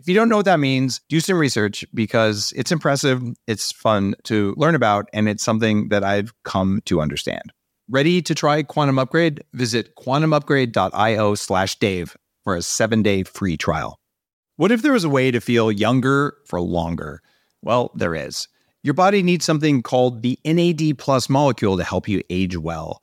If you don't know what that means, do some research because it's impressive, it's fun to learn about, and it's something that I've come to understand. Ready to try Quantum Upgrade? Visit quantumupgrade.io slash Dave for a seven day free trial. What if there was a way to feel younger for longer? Well, there is. Your body needs something called the NAD plus molecule to help you age well.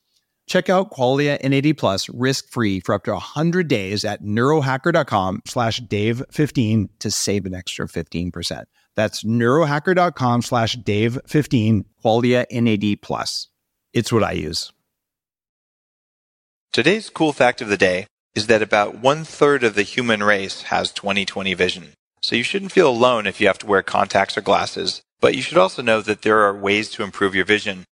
Check out Qualia NAD Plus risk-free for up to 100 days at neurohacker.com slash Dave15 to save an extra 15%. That's neurohacker.com slash Dave15, Qualia NAD Plus. It's what I use. Today's cool fact of the day is that about one third of the human race has 20/20 vision. So you shouldn't feel alone if you have to wear contacts or glasses but you should also know that there are ways to improve your vision.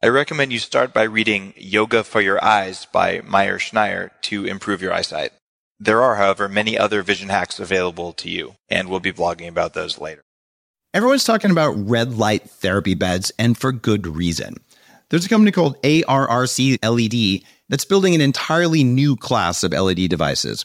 I recommend you start by reading Yoga for Your Eyes by Meir Schneider to improve your eyesight. There are, however, many other vision hacks available to you, and we'll be blogging about those later. Everyone's talking about red light therapy beds, and for good reason. There's a company called ARRC LED that's building an entirely new class of LED devices.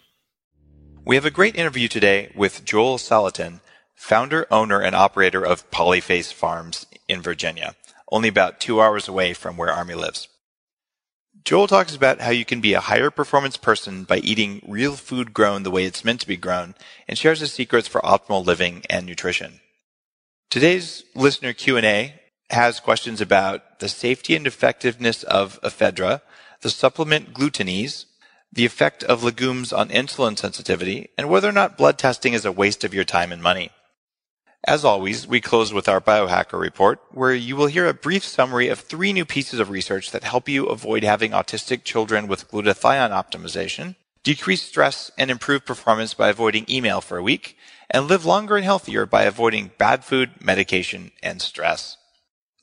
We have a great interview today with Joel Salatin, founder, owner, and operator of Polyface Farms in Virginia, only about two hours away from where Armi lives. Joel talks about how you can be a higher performance person by eating real food grown the way it's meant to be grown and shares his secrets for optimal living and nutrition. Today's listener Q&A has questions about the safety and effectiveness of ephedra, the supplement GlutenEase, the effect of legumes on insulin sensitivity, and whether or not blood testing is a waste of your time and money. As always, we close with our biohacker report, where you will hear a brief summary of three new pieces of research that help you avoid having autistic children with glutathione optimization, decrease stress and improve performance by avoiding email for a week, and live longer and healthier by avoiding bad food, medication, and stress.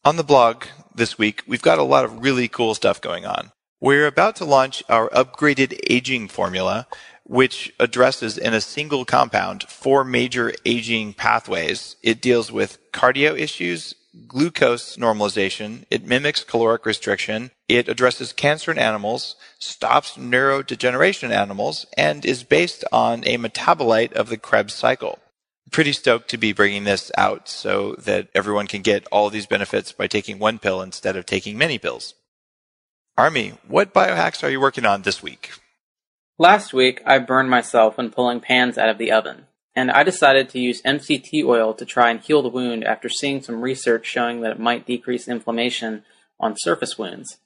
On the blog this week, we've got a lot of really cool stuff going on. We're about to launch our upgraded aging formula, which addresses in a single compound four major aging pathways. It deals with cardio issues, glucose normalization, it mimics caloric restriction, it addresses cancer in animals, stops neurodegeneration in animals, and is based on a metabolite of the Krebs cycle. Pretty stoked to be bringing this out so that everyone can get all these benefits by taking one pill instead of taking many pills. Armi, what biohacks are you working on this week? Last week, I burned myself when pulling pans out of the oven, and I decided to use MCT oil to try and heal the wound after seeing some research showing that it might decrease inflammation on surface wounds.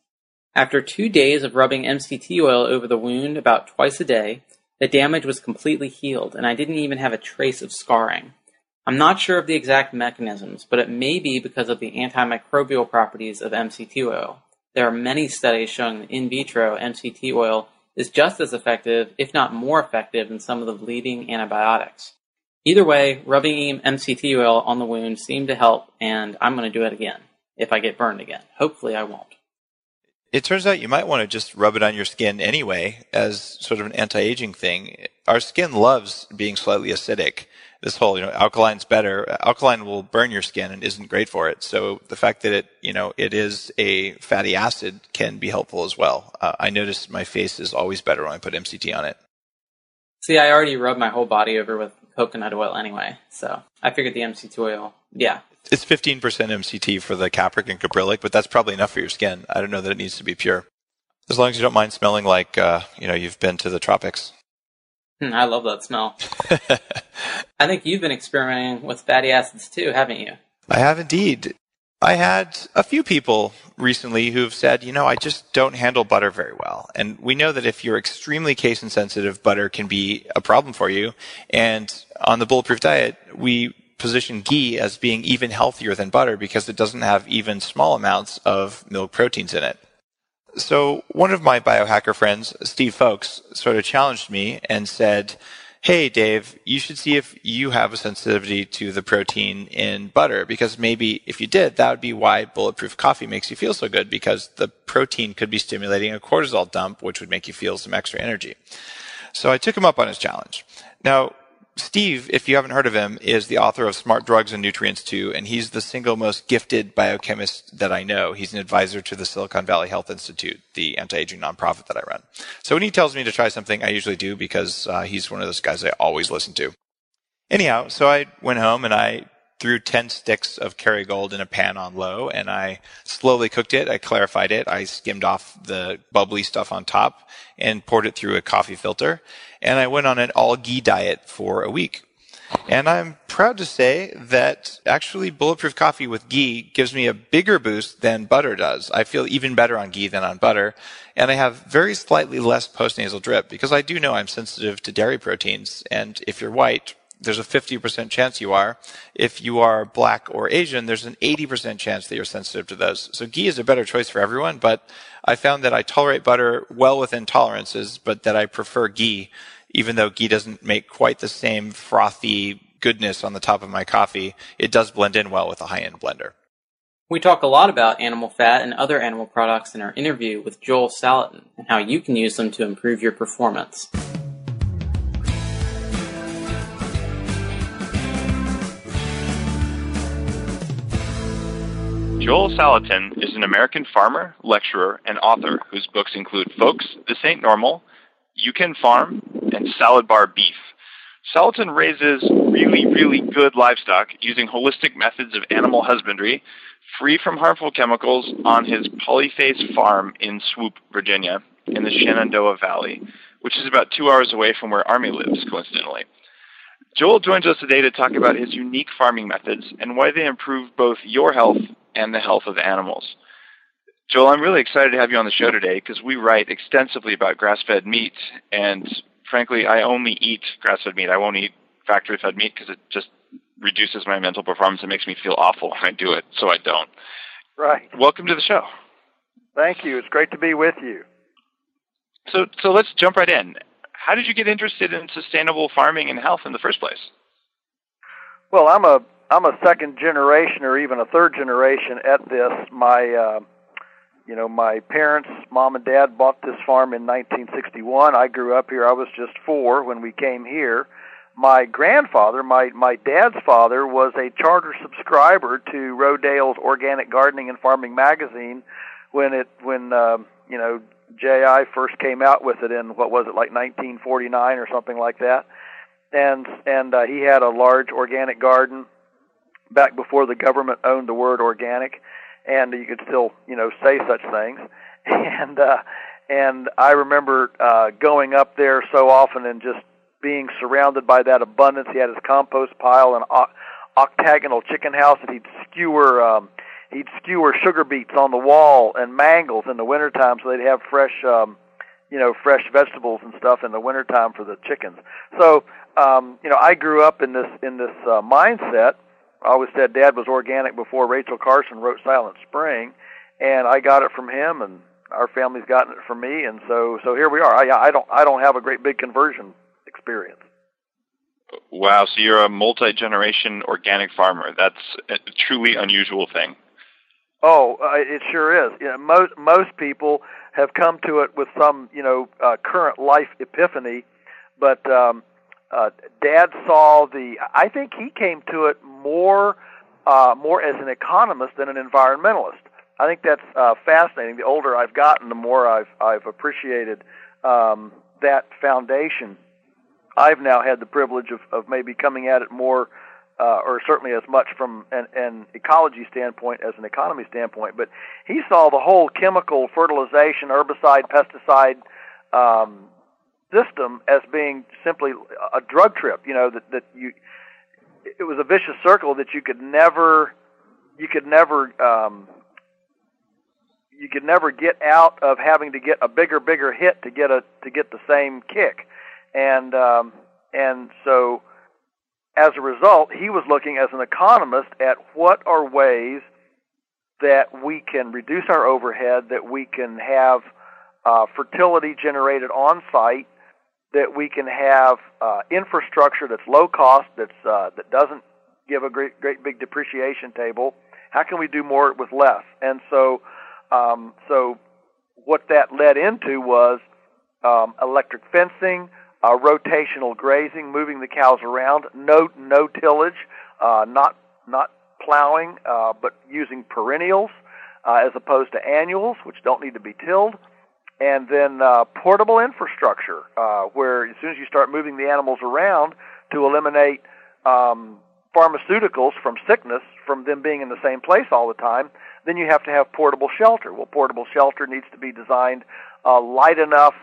After two days of rubbing MCT oil over the wound about twice a day, the damage was completely healed, and I didn't even have a trace of scarring. I'm not sure of the exact mechanisms, but it may be because of the antimicrobial properties of MCT oil. There are many studies showing that in vitro MCT oil is just as effective, if not more effective, than some of the leading antibiotics. Either way, rubbing MCT oil on the wound seemed to help, and I'm going to do it again if I get burned again. Hopefully, I won't. It turns out you might want to just rub it on your skin anyway as sort of an anti-aging thing. Our skin loves being slightly acidic. This whole, you know, alkaline's better. Alkaline will burn your skin and isn't great for it. So the fact that it, you know, it is a fatty acid can be helpful as well. Uh, I noticed my face is always better when I put MCT on it. See, I already rubbed my whole body over with coconut oil anyway, so I figured the MCT oil, yeah. It's 15% MCT for the capric and caprylic, but that's probably enough for your skin. I don't know that it needs to be pure. As long as you don't mind smelling like, uh, you know, you've been to the tropics. Hmm, I love that smell. I think you've been experimenting with fatty acids too, haven't you? I have indeed. I had a few people recently who've said, you know, I just don't handle butter very well. And we know that if you're extremely casein sensitive, butter can be a problem for you. And on the Bulletproof Diet, we position ghee as being even healthier than butter because it doesn't have even small amounts of milk proteins in it. So one of my biohacker friends, Steve Fowkes, sort of challenged me and said, hey, Dave, you should see if you have a sensitivity to the protein in butter, because maybe if you did, that would be why bulletproof coffee makes you feel so good, because the protein could be stimulating a cortisol dump, which would make you feel some extra energy. So I took him up on his challenge. Now, Steve, if you haven't heard of him, is the author of Smart Drugs and Nutrients 2, and he's the single most gifted biochemist that I know. He's an advisor to the Silicon Valley Health Institute, the anti-aging nonprofit that I run. So when he tells me to try something, I usually do because uh, he's one of those guys I always listen to. Anyhow, so I went home and I threw 10 sticks of Kerrygold in a pan on low and I slowly cooked it. I clarified it. I skimmed off the bubbly stuff on top and poured it through a coffee filter. And I went on an all ghee diet for a week. And I'm proud to say that actually bulletproof coffee with ghee gives me a bigger boost than butter does. I feel even better on ghee than on butter. And I have very slightly less postnasal drip because I do know I'm sensitive to dairy proteins. And if you're white, there's a 50% chance you are. If you are black or Asian, there's an 80% chance that you're sensitive to those. So ghee is a better choice for everyone, but I found that I tolerate butter well within tolerances, but that I prefer ghee, even though ghee doesn't make quite the same frothy goodness on the top of my coffee. It does blend in well with a high-end blender. We talk a lot about animal fat and other animal products in our interview with Joel Salatin and how you can use them to improve your performance. Joel Salatin is an American farmer, lecturer, and author whose books include Folks, This Ain't Normal, You Can Farm, and Salad Bar Beef. Salatin raises really, really good livestock using holistic methods of animal husbandry, free from harmful chemicals, on his Polyface farm in Swoope, Virginia, in the Shenandoah Valley, which is about two hours away from where Armi lives, coincidentally. Joel joins us today to talk about his unique farming methods and why they improve both your health and the health of animals. Joel, I'm really excited to have you on the show today because we write extensively about grass-fed meat, and frankly, I only eat grass-fed meat. I won't eat factory-fed meat because it just reduces my mental performance and makes me feel awful when I do it, so I don't. Right. Welcome to the show. Thank you. It's great to be with you. So, so let's jump right in. How did you get interested in sustainable farming and health in the first place? Well, I'm a I'm a second generation or even a third generation at this. My uh, you know, my parents, mom and dad bought this farm in 1961. I grew up here. I was just 4 when we came here. My grandfather, my my dad's father was a charter subscriber to Rodale's Organic Gardening and Farming magazine when it when uh, you know JI first came out with it in what was it like 1949 or something like that. And and uh, he had a large organic garden back before the government owned the word organic, and you could still you know say such things. And uh, and I remember uh, going up there so often and just being surrounded by that abundance. He had his compost pile and octagonal chicken house that he'd skewer. Um, he'd skewer sugar beets on the wall and mangels in the wintertime so they'd have fresh um you know fresh vegetables and stuff in the wintertime for the chickens so um, you know, I grew up in this in this uh, mindset. I always said Dad was organic before Rachel Carson wrote Silent Spring, and I got it from him, and our family's gotten it from me, and so so here we are. I I don't I don't have a great big conversion experience. Wow, so you're a multi generation organic farmer. That's a truly unusual thing. Oh, uh, it sure is. You know, most most people have come to it with some you know uh, current life epiphany, but um, uh, Dad saw the. I think he came to it more uh, more as an economist than an environmentalist. I think that's uh, fascinating. The older I've gotten, the more I've I've appreciated um, that foundation. I've now had the privilege of, of maybe coming at it more, uh, or certainly as much from an, an ecology standpoint as an economy standpoint. But he saw the whole chemical fertilization, herbicide, pesticide um, system as being simply a drug trip. You know that that you it was a vicious circle that you could never you could never um, you could never get out of having to get a bigger bigger hit to get a to get the same kick and um, and so as a result he was looking as an economist at what are ways that we can reduce our overhead that we can have uh, fertility generated on site that we can have uh, infrastructure that's low cost, that's uh, that doesn't give a great great big depreciation table. How can we do more with less? And so, um, so what that led into was um, electric fencing, uh, rotational grazing, moving the cows around, no no tillage, uh, not not plowing, uh, but using perennials uh, as opposed to annuals, which don't need to be tilled and then uh, portable infrastructure, uh, where as soon as you start moving the animals around to eliminate um, pharmaceuticals from sickness, from them being in the same place all the time, then you have to have portable shelter. Well, portable shelter needs to be designed uh, light enough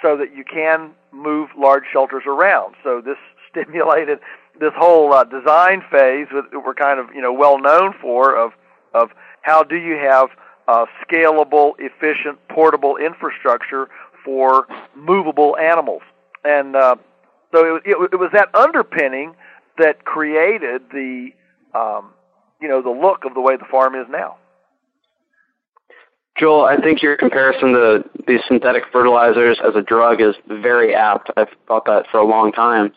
so that you can move large shelters around. So this stimulated this whole uh, design phase that we're kind of you know well known for of of how do you have uh, scalable, efficient, portable infrastructure for movable animals. And uh, so it, it, it was that underpinning that created the um, you know the look of the way the farm is now. Joel, I think your comparison to these synthetic fertilizers as a drug is very apt. I've thought that for a long time.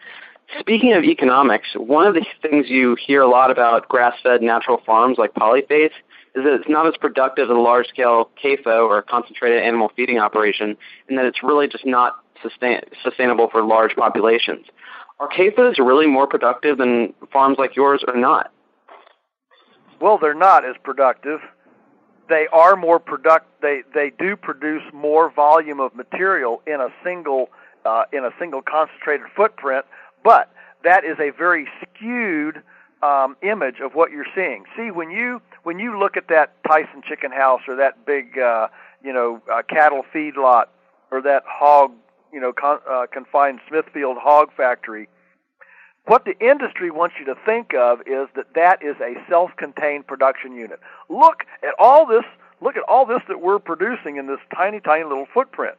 Speaking of economics, one of the things you hear a lot about grass-fed natural farms like Polyface is that it's not as productive as a large scale CAFO or concentrated animal feeding operation, and that it's really just not sustain, sustainable for large populations. Are CAFOs really more productive than farms like yours or not? Well, they're not as productive. They are more product. They they do produce more volume of material in a single uh, in a single concentrated footprint, but that is a very skewed um, image of what you're seeing. See, when you when you look at that Tyson chicken house or that big uh, you know uh, cattle feedlot or that hog you know con- uh, confined Smithfield hog factory, what the industry wants you to think of is that that is a self-contained production unit. Look at all this. Look at all this that we're producing in this tiny, tiny little footprint.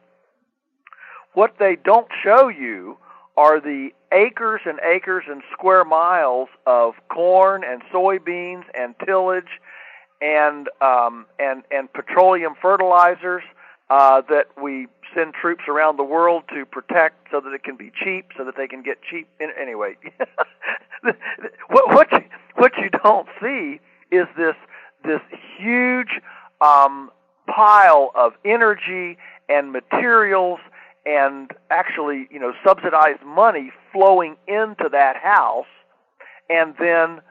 What they don't show you are the acres and acres and square miles of corn and soybeans and tillage and um, and and petroleum fertilizers uh, that we send troops around the world to protect so that it can be cheap, so that they can get cheap. Anyway, what what you, what you don't see is this this huge um, pile of energy and materials and actually, you know, subsidized money flowing into that house, and then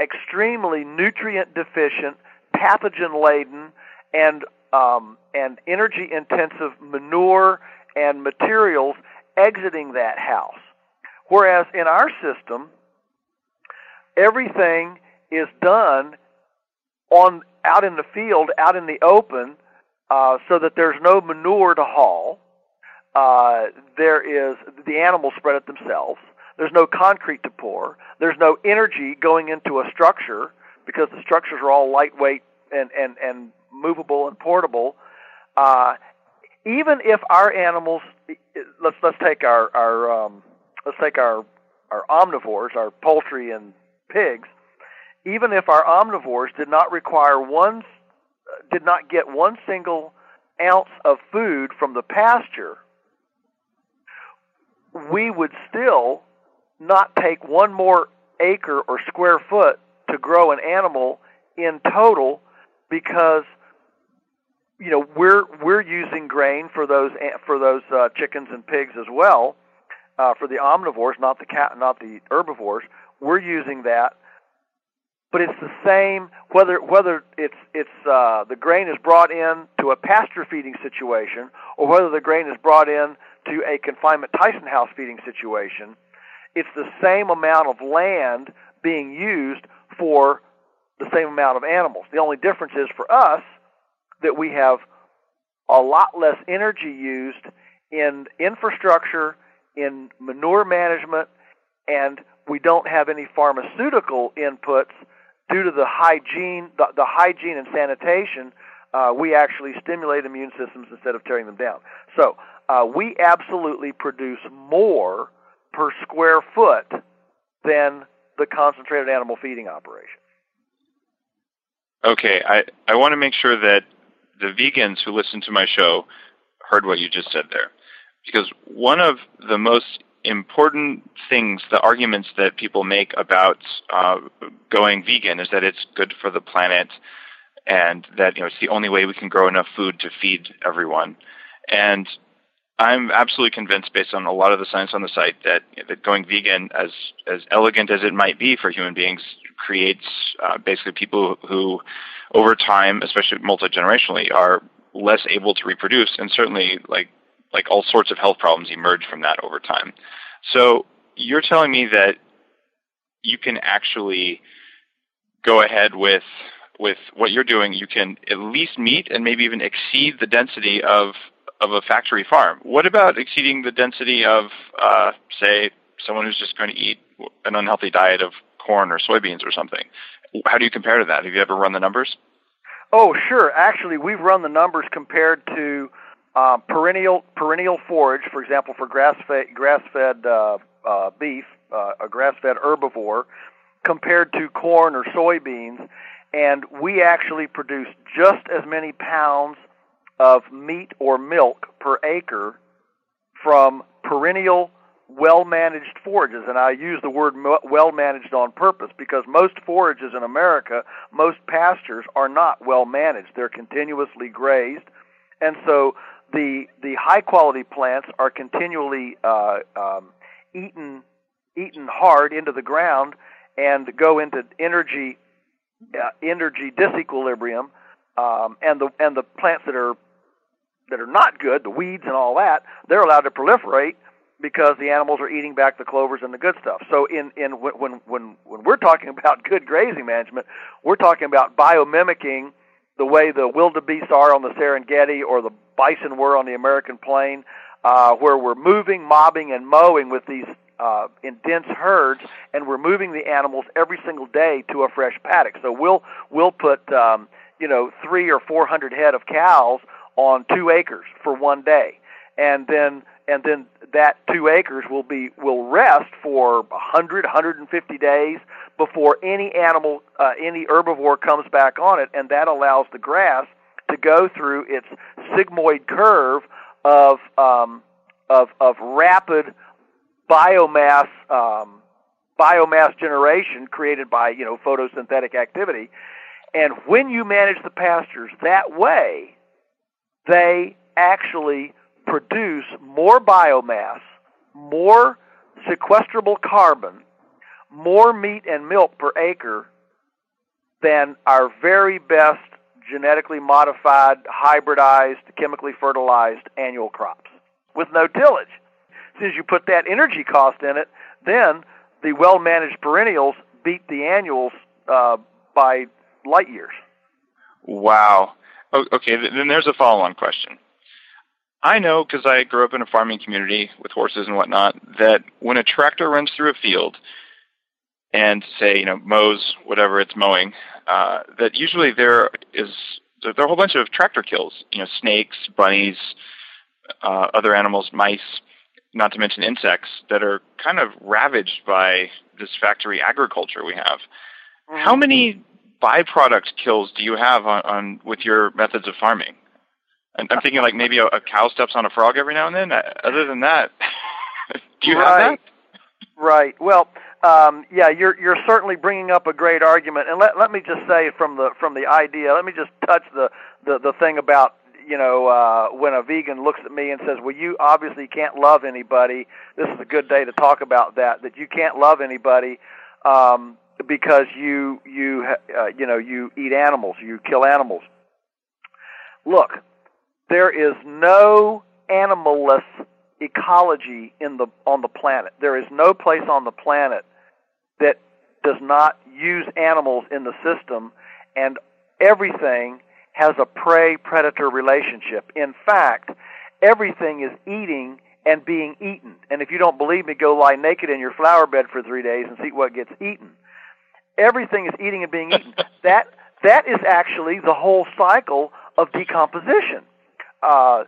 extremely nutrient deficient, pathogen laden, and um, and energy intensive manure and materials exiting that house. Whereas in our system, everything is done on out in the field, out in the open, uh, so that there's no manure to haul uh, there is the animals spread it themselves. There's no concrete to pour. There's no energy going into a structure because the structures are all lightweight and and and movable and portable. Uh, even if our animals, let's let's take our our um, let's take our our omnivores, our poultry and pigs, even if our omnivores did not require one, did not get one single ounce of food from the pasture, we would still not take one more acre or square foot to grow an animal in total because you know we're we're using grain for those for those uh, chickens and pigs as well uh, for the omnivores, not the cat, not the herbivores. We're using that, but it's the same whether whether it's it's uh, the grain is brought in to a pasture feeding situation or whether the grain is brought in to a confinement Tyson house feeding situation. It's the same amount of land being used for the same amount of animals. The only difference is for us that we have a lot less energy used in infrastructure, in manure management, and we don't have any pharmaceutical inputs due to the hygiene, the, the hygiene and sanitation. Uh, we actually stimulate immune systems instead of tearing them down. So uh, we absolutely produce more per square foot than the concentrated animal feeding operation. Okay, I, I want to make sure that the vegans who listen to my show heard what you just said there. Because one of the most important things, the arguments that people make about uh, going vegan is that it's good for the planet and that you know it's the only way we can grow enough food to feed everyone. And I'm absolutely convinced, based on a lot of the science on the site, that, that going vegan, as as elegant as it might be for human beings, creates uh, basically people who, over time, especially multi generationally, are less able to reproduce, and certainly like like all sorts of health problems emerge from that over time. So you're telling me that you can actually go ahead with with what you're doing. You can at least meet and maybe even exceed the density of of a factory farm. What about exceeding the density of, uh, say, someone who's just going to eat an unhealthy diet of corn or soybeans or something? How do you compare to that? Have you ever run the numbers? Oh, sure. Actually, we've run the numbers compared to uh, perennial perennial forage, for example, for grass fed grass fed uh, uh, beef, uh, a grass fed herbivore, compared to corn or soybeans, and we actually produce just as many pounds of meat or milk per acre from perennial well managed forages. And I use the word well managed on purpose because most forages in America, most pastures are not well managed. They're continuously grazed. And so the, the high quality plants are continually uh, um, eaten, eaten hard into the ground and go into energy, uh, energy disequilibrium. Um, and the and the plants that are that are not good, the weeds and all that, they're allowed to proliferate because the animals are eating back the clovers and the good stuff. So in in when when when we're talking about good grazing management, we're talking about biomimicking the way the wildebeest are on the Serengeti or the bison were on the American plain, uh, where we're moving, mobbing, and mowing with these uh, in dense herds, and we're moving the animals every single day to a fresh paddock. So we'll we'll put um, you know three or four hundred head of cows on two acres for one day, and then and then that two acres will be will rest for 100 150 days before any animal uh, any herbivore comes back on it. And that allows the grass to go through its sigmoid curve of um, of of rapid biomass um, biomass generation created by you know photosynthetic activity. And when you manage the pastures that way they actually produce more biomass, more sequestrable carbon, more meat and milk per acre than our very best genetically modified, hybridized, chemically fertilized annual crops with no tillage. As soon as you put that energy cost in it, then the well managed perennials beat the annuals uh, by light years. Wow. Oh, okay, then there's a follow-on question. I know because I grew up in a farming community with horses and whatnot that when a tractor runs through a field and say you know mows whatever it's mowing, uh, that usually there is there are a whole bunch of tractor kills. You know, snakes, bunnies, uh, other animals, mice. not to mention insects that are kind of ravaged by this factory agriculture we have. Mm-hmm. How many byproduct kills do you have on, on with your methods of farming? I'm thinking like maybe a, a, cow steps on a frog every now and then. Uh, other than that, do you right. have that? Right. Well, um, yeah, you're you're certainly bringing up a great argument, and let let me just say from the from the idea, let me just touch the the the thing about you know uh, when a vegan looks at me and says, "Well, you obviously can't love anybody." This is a good day to talk about that. That you can't love anybody um, because you you uh, you know you eat animals, you kill animals. Look, there is no animalless ecology in the on the planet. There is no place on the planet that does not use animals in the system, and everything has a prey predator relationship. In fact, everything is eating and being eaten. And if you don't believe me, go lie naked in your flower bed for three days and see what gets eaten. Everything is eating and being eaten. that that is actually the whole cycle of decomposition. Uh,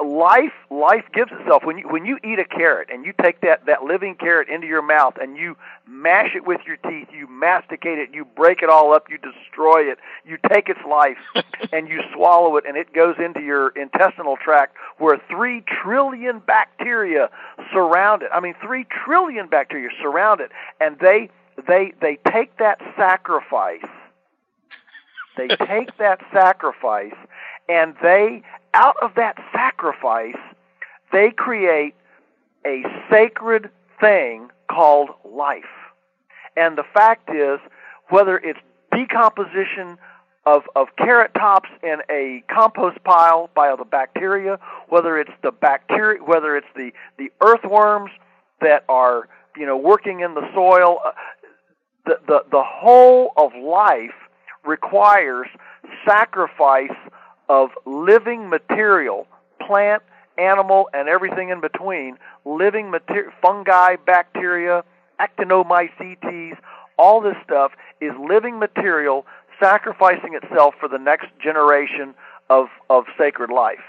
life life gives itself when you when you eat a carrot and you take that that living carrot into your mouth and you mash it with your teeth you masticate it you break it all up you destroy it you take its life and you swallow it and it goes into your intestinal tract where 3 trillion bacteria surround it i mean 3 trillion bacteria surround it and they they they take that sacrifice they take that sacrifice and they out of that sacrifice, they create a sacred thing called life. And the fact is, whether it's decomposition of, of carrot tops in a compost pile by the bacteria, whether it's the bacteria, whether it's the, the earthworms that are you know working in the soil, uh, the, the the whole of life requires sacrifice of living material, plant, animal, and everything in between, living material, fungi, bacteria, actinomycetes, all this stuff is living material sacrificing itself for the next generation of, of sacred life.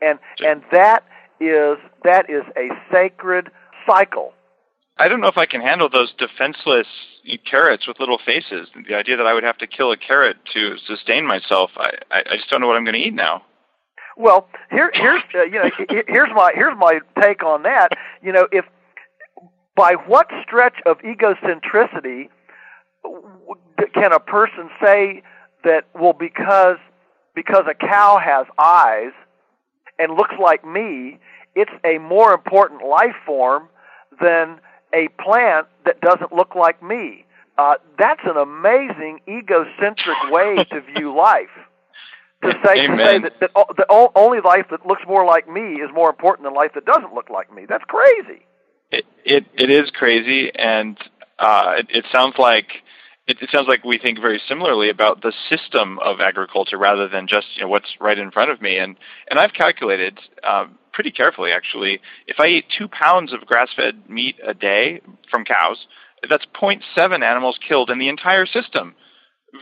And, and that is, that is a sacred cycle. I don't know if I can handle those defenseless carrots with little faces. The idea that I would have to kill a carrot to sustain myself, I, I, just don't know what I'm going to eat now. Well, here, here's uh, you know here's my here's my take on that. You know, if by what stretch of egocentricity can a person say that well because because a cow has eyes and looks like me, it's a more important life form than a plant that doesn't look like me. Uh, that's an amazing egocentric way to view life. To say, to say that, that the only life that looks more like me is more important than life that doesn't look like me. That's crazy. It it, it is crazy, and uh, it, it sounds like it, it sounds like we think very similarly about the system of agriculture rather than just you know, what's right in front of me. And and I've calculated um, pretty carefully actually. If I eat two pounds of grass-fed meat a day from cows, that's 0.7 animals killed in the entire system.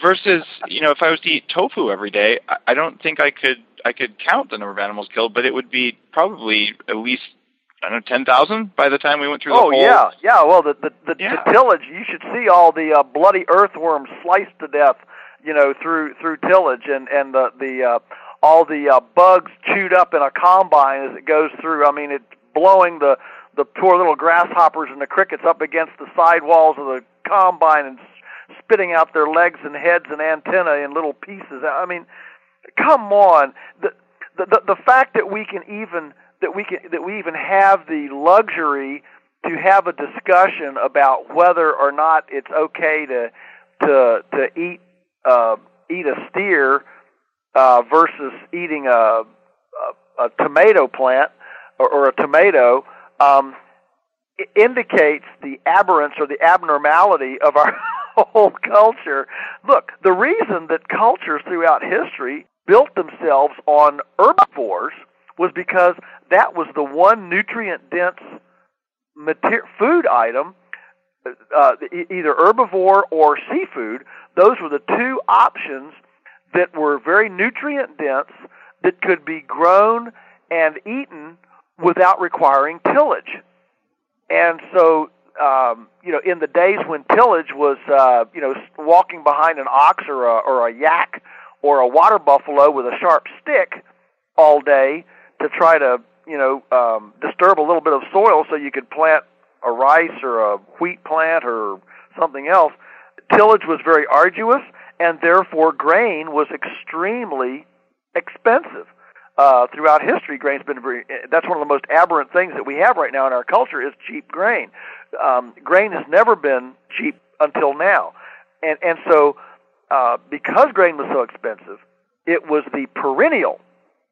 Versus, you know, if I was to eat tofu every day, I, don't think I could I could count the number of animals killed, but it would be probably at least I don't know, ten thousand by the time we went through the oh, yeah, yeah. Well, the the, the, yeah. the tillage. You should see all the uh, bloody earthworms sliced to death. You know, through through tillage and and the the uh, all the uh, bugs chewed up in a combine as it goes through. I mean, it's blowing the the poor little grasshoppers and the crickets up against the side walls of the combine and spitting out their legs and heads and antennae in little pieces. I mean, come on. The the the, the fact that we can even that we can that we even have the luxury to have a discussion about whether or not it's okay to to to eat uh, eat a steer uh, versus eating a, a, a tomato plant or, or a tomato um, indicates the aberrance or the abnormality of our whole culture. Look, the reason that cultures throughout history built themselves on herbivores was because that was the one nutrient dense mater- food item, uh, either herbivore or seafood. Those were the two options that were very nutrient dense that could be grown and eaten without requiring tillage. and so um, you know, in the days when tillage was, uh, you know, walking behind an ox or a, or a yak or a water buffalo with a sharp stick all day to try to, you know, um, disturb a little bit of soil so you could plant a rice or a wheat plant or something else. Tillage was very arduous, and therefore grain was extremely expensive. Uh, throughout history, grain's been very. That's one of the most aberrant things that we have right now in our culture is cheap grain um, grain has never been cheap until now, and and so uh, because grain was so expensive, it was the perennial,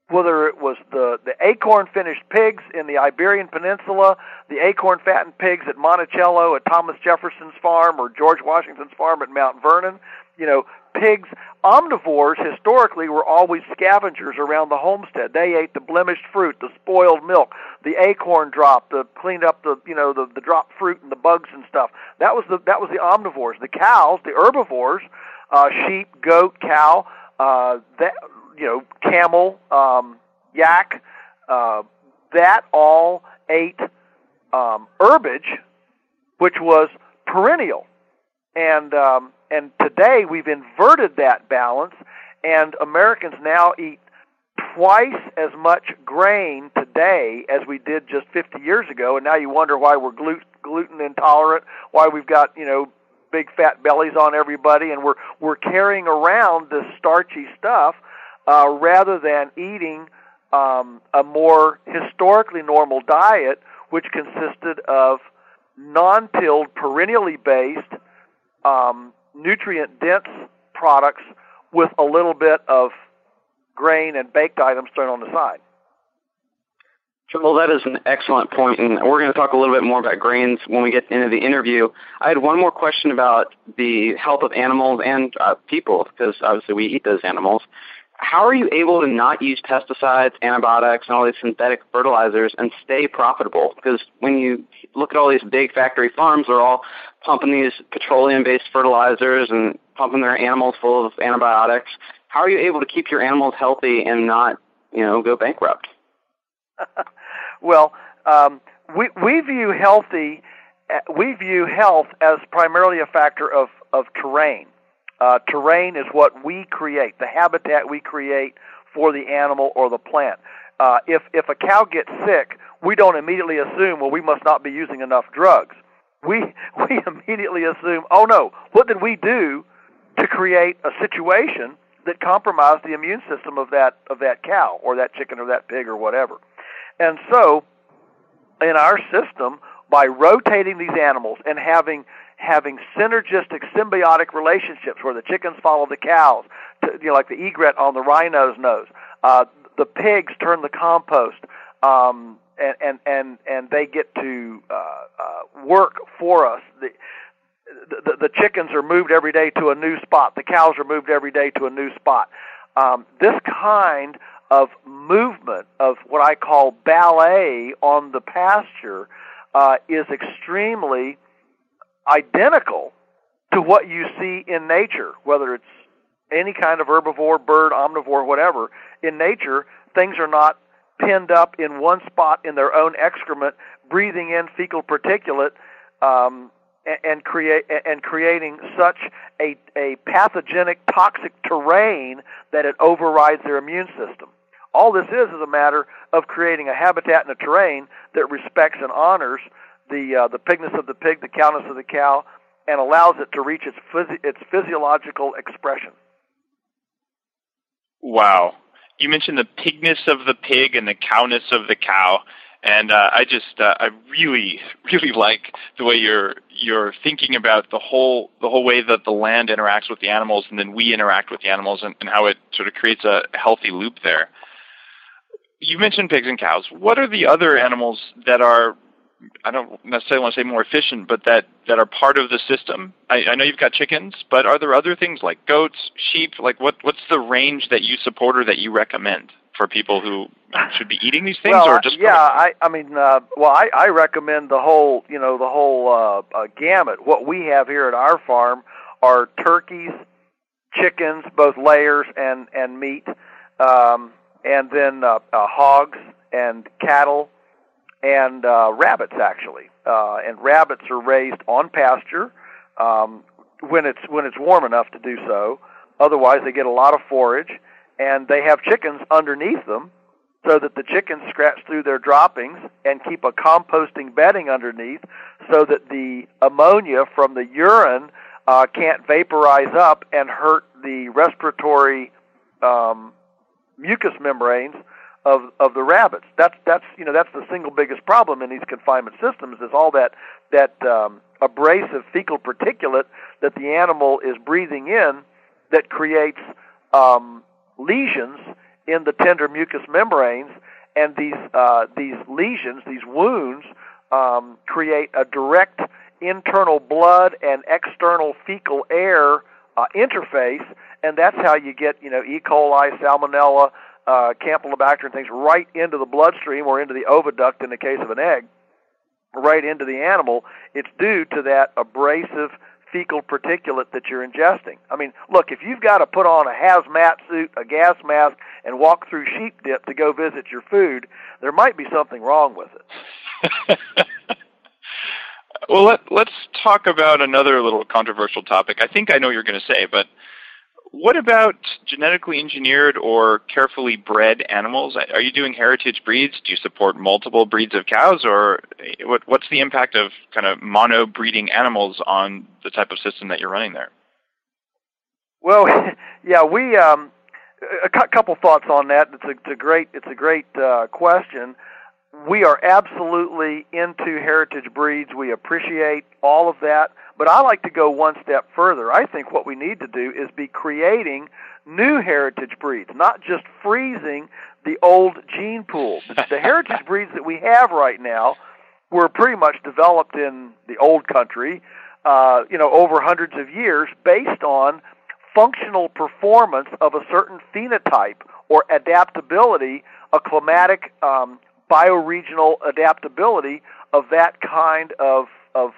whether it was the the acorn finished pigs in the Iberian Peninsula, the acorn fattened pigs at Monticello at Thomas Jefferson's farm or George Washington's farm at Mount Vernon, you know, pigs, omnivores historically were always scavengers around the homestead. They ate the blemished fruit, the spoiled milk, the acorn drop, the cleaned up the you know the the dropped fruit and the bugs and stuff. That was the that was the omnivores. The cows, the herbivores, uh, sheep, goat, cow, uh, that you know, camel, um, yak, uh, that all ate um, herbage, which was perennial, and um, and today we've inverted that balance, and Americans now eat twice as much grain today as we did just 50 years ago. And now you wonder why we're gluten intolerant, why we've got you know big fat bellies on everybody, and we're we're carrying around this starchy stuff uh, rather than eating um, a more historically normal diet, which consisted of non-tilled, perennially based um, nutrient dense products with a little bit of grain and baked items thrown on the side. Well, that is an excellent point, and we're going to talk a little bit more about grains when we get into the interview. I had one more question about the health of animals and uh, people, because obviously we eat those animals. How are you able to not use pesticides, antibiotics, and all these synthetic fertilizers and stay profitable? Because when you look at all these big factory farms, they're all pumping these petroleum-based fertilizers and pumping their animals full of antibiotics. How are you able to keep your animals healthy and not, you know, go bankrupt? well, um, we we view healthy uh, we view health as primarily a factor of of terrain. Uh, terrain is what we create, the habitat we create for the animal or the plant. Uh, if if a cow gets sick, we don't immediately assume, well, we must not be using enough drugs. We we immediately assume, oh no, what did we do to create a situation that compromised the immune system of that of that cow or that chicken or that pig or whatever? And so, in our system, by rotating these animals and having having synergistic symbiotic relationships where the chickens follow the cows, to, you know, like the egret on the rhino's nose. Uh, the pigs turn the compost, um, and and and and they get to uh, uh, work for us. The, the the chickens are moved every day to a new spot. The cows are moved every day to a new spot. Um, this kind of movement of what I call ballet on the pasture uh, is extremely identical to what you see in nature, whether it's any kind of herbivore, bird, omnivore, whatever. In nature, things are not pinned up in one spot in their own excrement, breathing in fecal particulate, um, and, and create and creating such a, a pathogenic, toxic terrain that it overrides their immune system. All this is is a matter of creating a habitat and a terrain that respects and honors the uh, the pigness of the pig, the cowness of the cow, and allows it to reach its its physiological expression. Wow, you mentioned the pigness of the pig and the cowness of the cow, and uh, I just uh, I really really like the way you're you're thinking about the whole the whole way that the land interacts with the animals, and then we interact with the animals, and, and how it sort of creates a healthy loop there. You mentioned pigs and cows. What are the other animals that are I don't necessarily want to say more efficient, but that, that are part of the system? I, I know you've got chickens, but are there other things like goats, sheep? Like what, what's the range that you support or that you recommend for people who should be eating these things well, or just yeah i i mean uh well i i recommend the whole you know the whole uh, uh gamut what we have here at our farm are turkeys chickens both layers and and meat um and then uh, uh hogs and cattle and uh, rabbits actually. Uh, and rabbits are raised on pasture um, when it's when it's warm enough to do so. Otherwise, they get a lot of forage, and they have chickens underneath them, so that the chickens scratch through their droppings and keep a composting bedding underneath, so that the ammonia from the urine uh, can't vaporize up and hurt the respiratory um, mucous membranes of of the rabbits. That's that's you know that's the single biggest problem in these confinement systems is all that that um, abrasive fecal particulate that the animal is breathing in that creates um, lesions in the tender mucous membranes, and these uh, these lesions, these wounds, um, create a direct internal blood and external fecal air uh, interface, and that's how you get you know E. coli, Salmonella, uh, Campylobacter, and things right into the bloodstream or into the oviduct in the case of an egg, right into the animal. It's due to that abrasive fecal particulate that you're ingesting. I mean, look, if you've got to put on a hazmat suit, a gas mask, and walk through sheep dip to go visit your food, there might be something wrong with it. well, let, let's talk about another little controversial topic. I think I know you're going to say, but what about genetically engineered or carefully bred animals? Are you doing heritage breeds? Do you support multiple breeds of cows, or what, what's the impact of kind of mono breeding animals on the type of system that you're running there? Well, yeah, we um, a couple thoughts on that. It's a, it's a great it's a great uh, question. We are absolutely into heritage breeds. We appreciate all of that. But I like to go one step further. I think what we need to do is be creating new heritage breeds, not just freezing the old gene pool. the heritage breeds that we have right now were pretty much developed in the old country, uh, you know, over hundreds of years based on functional performance of a certain phenotype or adaptability, a climatic um, bioregional adaptability of that kind of of of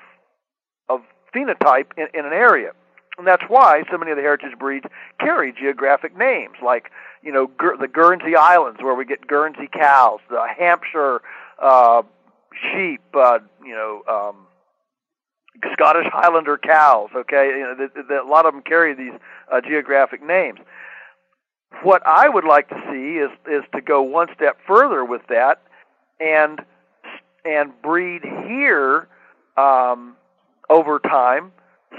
phenotype in, in an area. And that's why so many of the heritage breeds carry geographic names, like you know Gur- the Guernsey Islands, where we get Guernsey cows, the Hampshire uh, sheep, uh, you know um, Scottish Highlander cows. Okay, you know, the, the, a lot of them carry these uh, geographic names. What I would like to see is is to go one step further with that, and and breed here um, over time,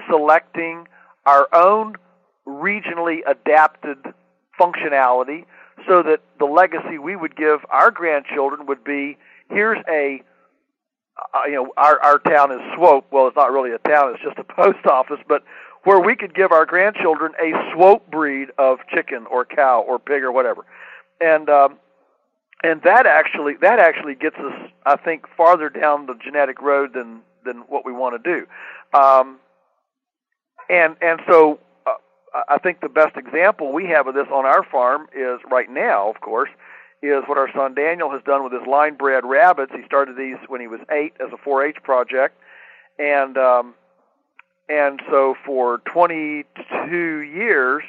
selecting our own regionally adapted functionality so that the legacy we would give our grandchildren would be here's a uh, you know our our town is Swoope. Well it's not really a town it's just a post office but where we could give our grandchildren a Swoope breed of chicken or cow or pig or whatever. And um and that actually that actually gets us I think farther down the genetic road than than what we want to do. Um, and and so uh, I think the best example we have of this on our farm is right now, of course, is what our son Daniel has done with his line bred rabbits. He started these when he was eight as a 4-H project, and um, and so for 22 years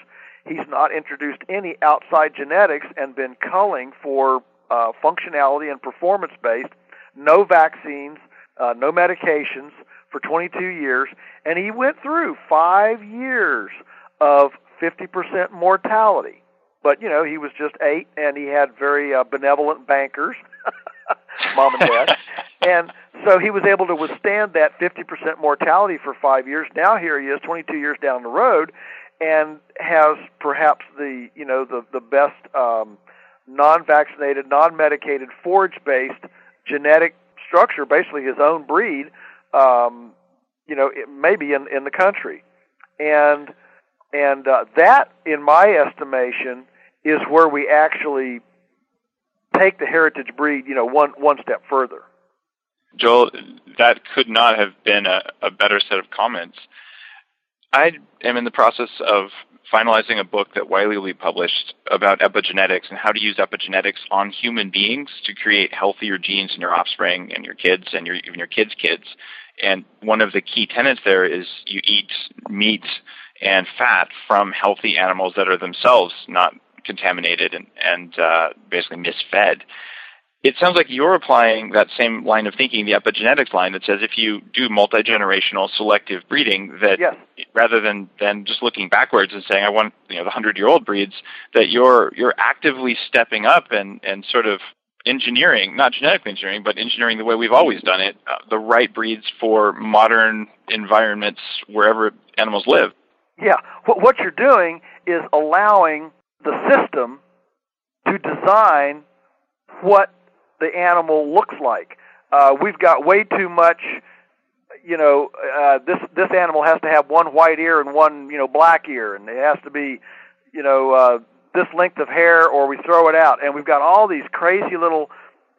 he's not introduced any outside genetics and been culling for uh, functionality and performance based, no vaccines, uh, no medications for 22 years, and he went through five years of 50% mortality. But you know, he was just eight, and he had very uh, benevolent bankers, mom and dad, and so he was able to withstand that 50% mortality for five years. Now here he is, 22 years down the road, and has perhaps the you know the the best um, non-vaccinated, non-medicated, forage-based genetic structure, basically his own breed, um, you know, maybe in in the country, and and uh, that, in my estimation, is where we actually take the heritage breed, you know, one one step further. Joel, that could not have been a, a better set of comments. I am in the process of finalizing a book that Wiley be published about epigenetics and how to use epigenetics on human beings to create healthier genes in your offspring and your kids and your, even your kids' kids. And one of the key tenets there is you eat meat and fat from healthy animals that are themselves not contaminated and, and uh, basically misfed. It sounds like you're applying that same line of thinking, the epigenetics line that says if you do multi-generational selective breeding, that yes. rather than, than just looking backwards and saying I want you know the hundred-year-old breeds, that you're you're actively stepping up and and sort of engineering, not genetically engineering, but engineering the way we've always done it, uh, the right breeds for modern environments wherever animals live. Yeah, what what you're doing is allowing the system to design what the animal looks like. Uh, we've got way too much. You know, uh, this this animal has to have one white ear and one you know black ear, and it has to be, you know, uh, this length of hair, or we throw it out. And we've got all these crazy little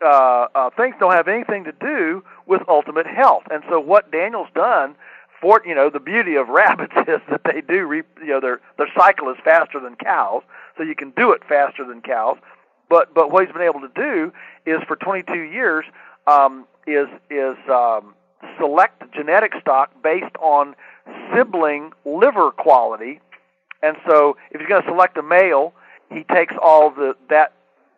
uh, uh, things don't have anything to do with ultimate health. And so what Daniel's done for you know the beauty of rabbits is that they do re, you know their their cycle is faster than cows, so you can do it faster than cows. But but what he's been able to do is for 22 years um, is is um, select genetic stock based on sibling liver quality, and so if he's going to select a male, he takes all the that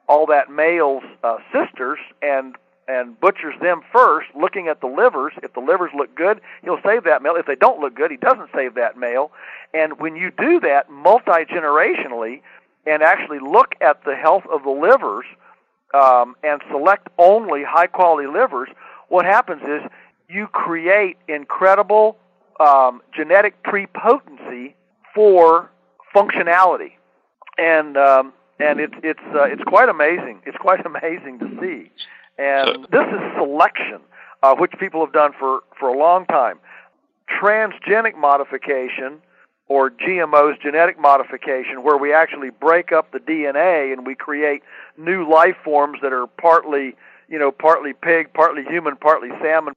all that male's uh, sisters and and butchers them first, looking at the livers. If the livers look good, he'll save that male. If they don't look good, he doesn't save that male. And when you do that multi generationally, and actually look at the health of the livers um, and select only high quality livers, what happens is you create incredible um, genetic prepotency for functionality, and um, and it's it's uh, it's quite amazing. It's quite amazing to see, and this is selection, uh, which people have done for for a long time. Transgenic modification or GMOs, genetic modification, where we actually break up the DNA and we create new life forms that are partly, you know, partly pig, partly human, partly salmon.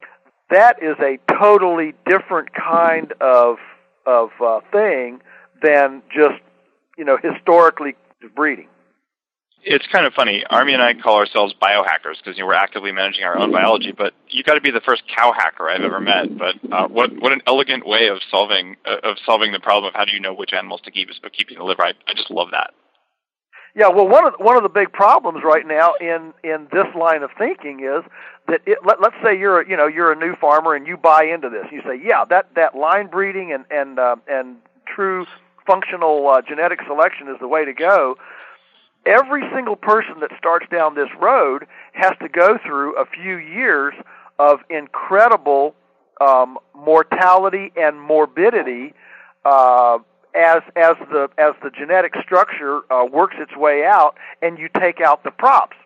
That is a totally different kind of of uh, thing than just, you know, historically breeding it's kind of funny. Armi and I call ourselves biohackers because you know, we're actively managing our own biology. But you got to be the first cow hacker I've ever met. But uh, what what an elegant way of solving uh, of solving the problem of how do you know which animals to keep is by keeping the liver. I, I just love that. Yeah, well, one of one of the big problems right now in in this line of thinking is that it, let, let's say you're a, you know you're a new farmer and you buy into this. You say, yeah, that that line breeding and and uh, and true functional uh, genetic selection is the way to go every single person that starts down this road has to go through a few years of incredible um, mortality and morbidity uh, as as the as the genetic structure uh, works its way out, and you take out the props.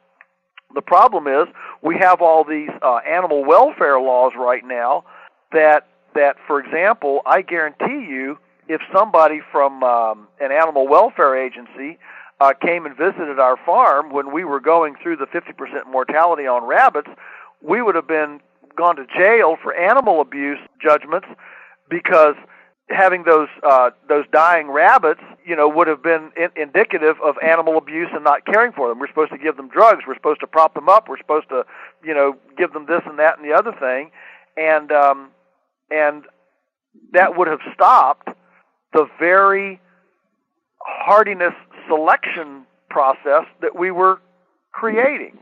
The problem is we have all these uh, animal welfare laws right now that that, for example, I guarantee you, if somebody from um, an animal welfare agency uh, came and visited our farm when we were going through the 50% mortality on rabbits, we would have been gone to jail for animal abuse judgments because having those uh, those dying rabbits, you know, would have been in- indicative of animal abuse and not caring for them. We're supposed to give them drugs. We're supposed to prop them up. We're supposed to, you know, give them this and that and the other thing, and um, and that would have stopped the very hardiness selection process that we were creating.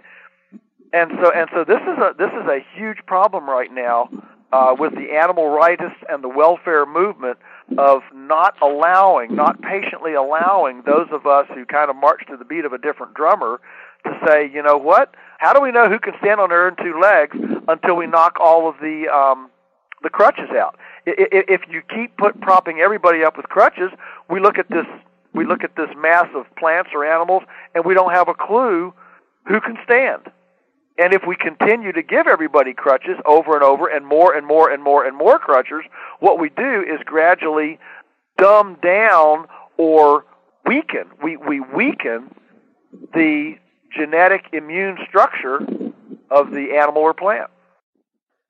And so and so this is a this is a huge problem right now uh, with the animal rightists and the welfare movement of not allowing, not patiently allowing those of us who kind of march to the beat of a different drummer to say, you know what? How do we know who can stand on their own two legs until we knock all of the um, the crutches out? If you keep put propping everybody up with crutches, we look at this we look at this mass of plants or animals and we don't have a clue who can stand. And if we continue to give everybody crutches over and over and more and more and more and more crutches, what we do is gradually dumb down or weaken. We, we weaken the genetic immune structure of the animal or plant.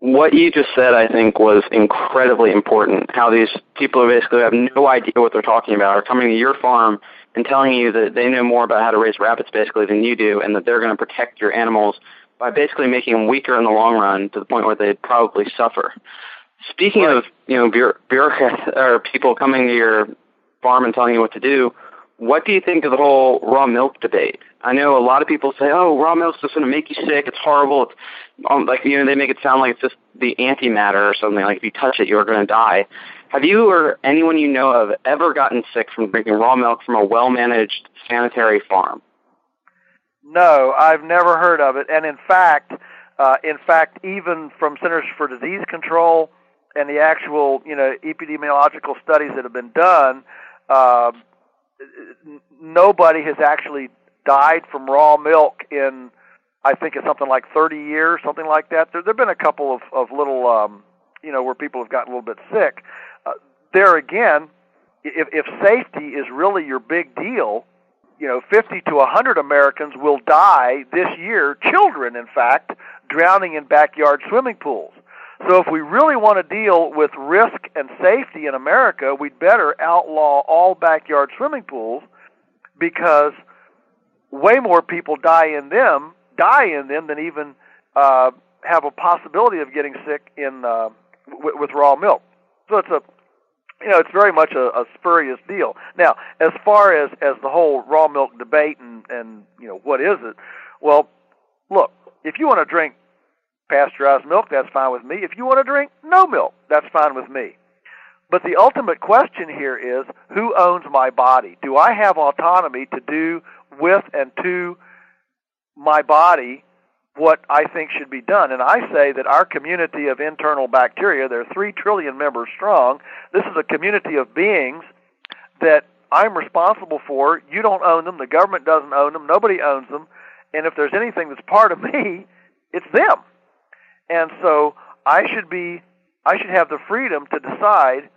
What you just said, I think, was incredibly important. How these people who basically have no idea what they're talking about are coming to your farm and telling you that they know more about how to raise rabbits basically than you do, and that they're going to protect your animals by basically making them weaker in the long run to the point where they'd probably suffer. Speaking right. of you know bureaucrats or people coming to your farm and telling you what to do, what do you think of the whole raw milk debate? I know a lot of people say, "Oh, raw milk's just going to make you sick. It's horrible." It's um, like you know they make it sound like it's just the antimatter or something. Like if you touch it, you're going to die. Have you or anyone you know of ever gotten sick from drinking raw milk from a well-managed sanitary farm? No, I've never heard of it. And in fact, uh, in fact, even from Centers for Disease Control and the actual, you know, epidemiological studies that have been done, uh, nobody has actually died from raw milk in, I think it's something like 30 years, something like that. There there've been a couple of, of little, um, you know, where people have gotten a little bit sick. Uh, there again, if, if safety is really your big deal, you know, 50 to 100 Americans will die this year, children, in fact, drowning in backyard swimming pools. So if we really want to deal with risk and safety in America, we'd better outlaw all backyard swimming pools because way more people die in them, die in them than even uh, have a possibility of getting sick in uh, w- with raw milk. So it's a you know, it's very much a, a spurious deal. Now, as far as as the whole raw milk debate and and you know what is it? Well, look, if you want to drink pasteurized milk, that's fine with me. If you want to drink no milk, that's fine with me. But the ultimate question here is who owns my body? Do I have autonomy to do with and to my body what I think should be done. And I say that our community of internal bacteria, they're 3 trillion members strong. This is a community of beings that I'm responsible for. You don't own them. The government doesn't own them. Nobody owns them. And if there's anything that's part of me, it's them. And so I should be I should have the freedom to decide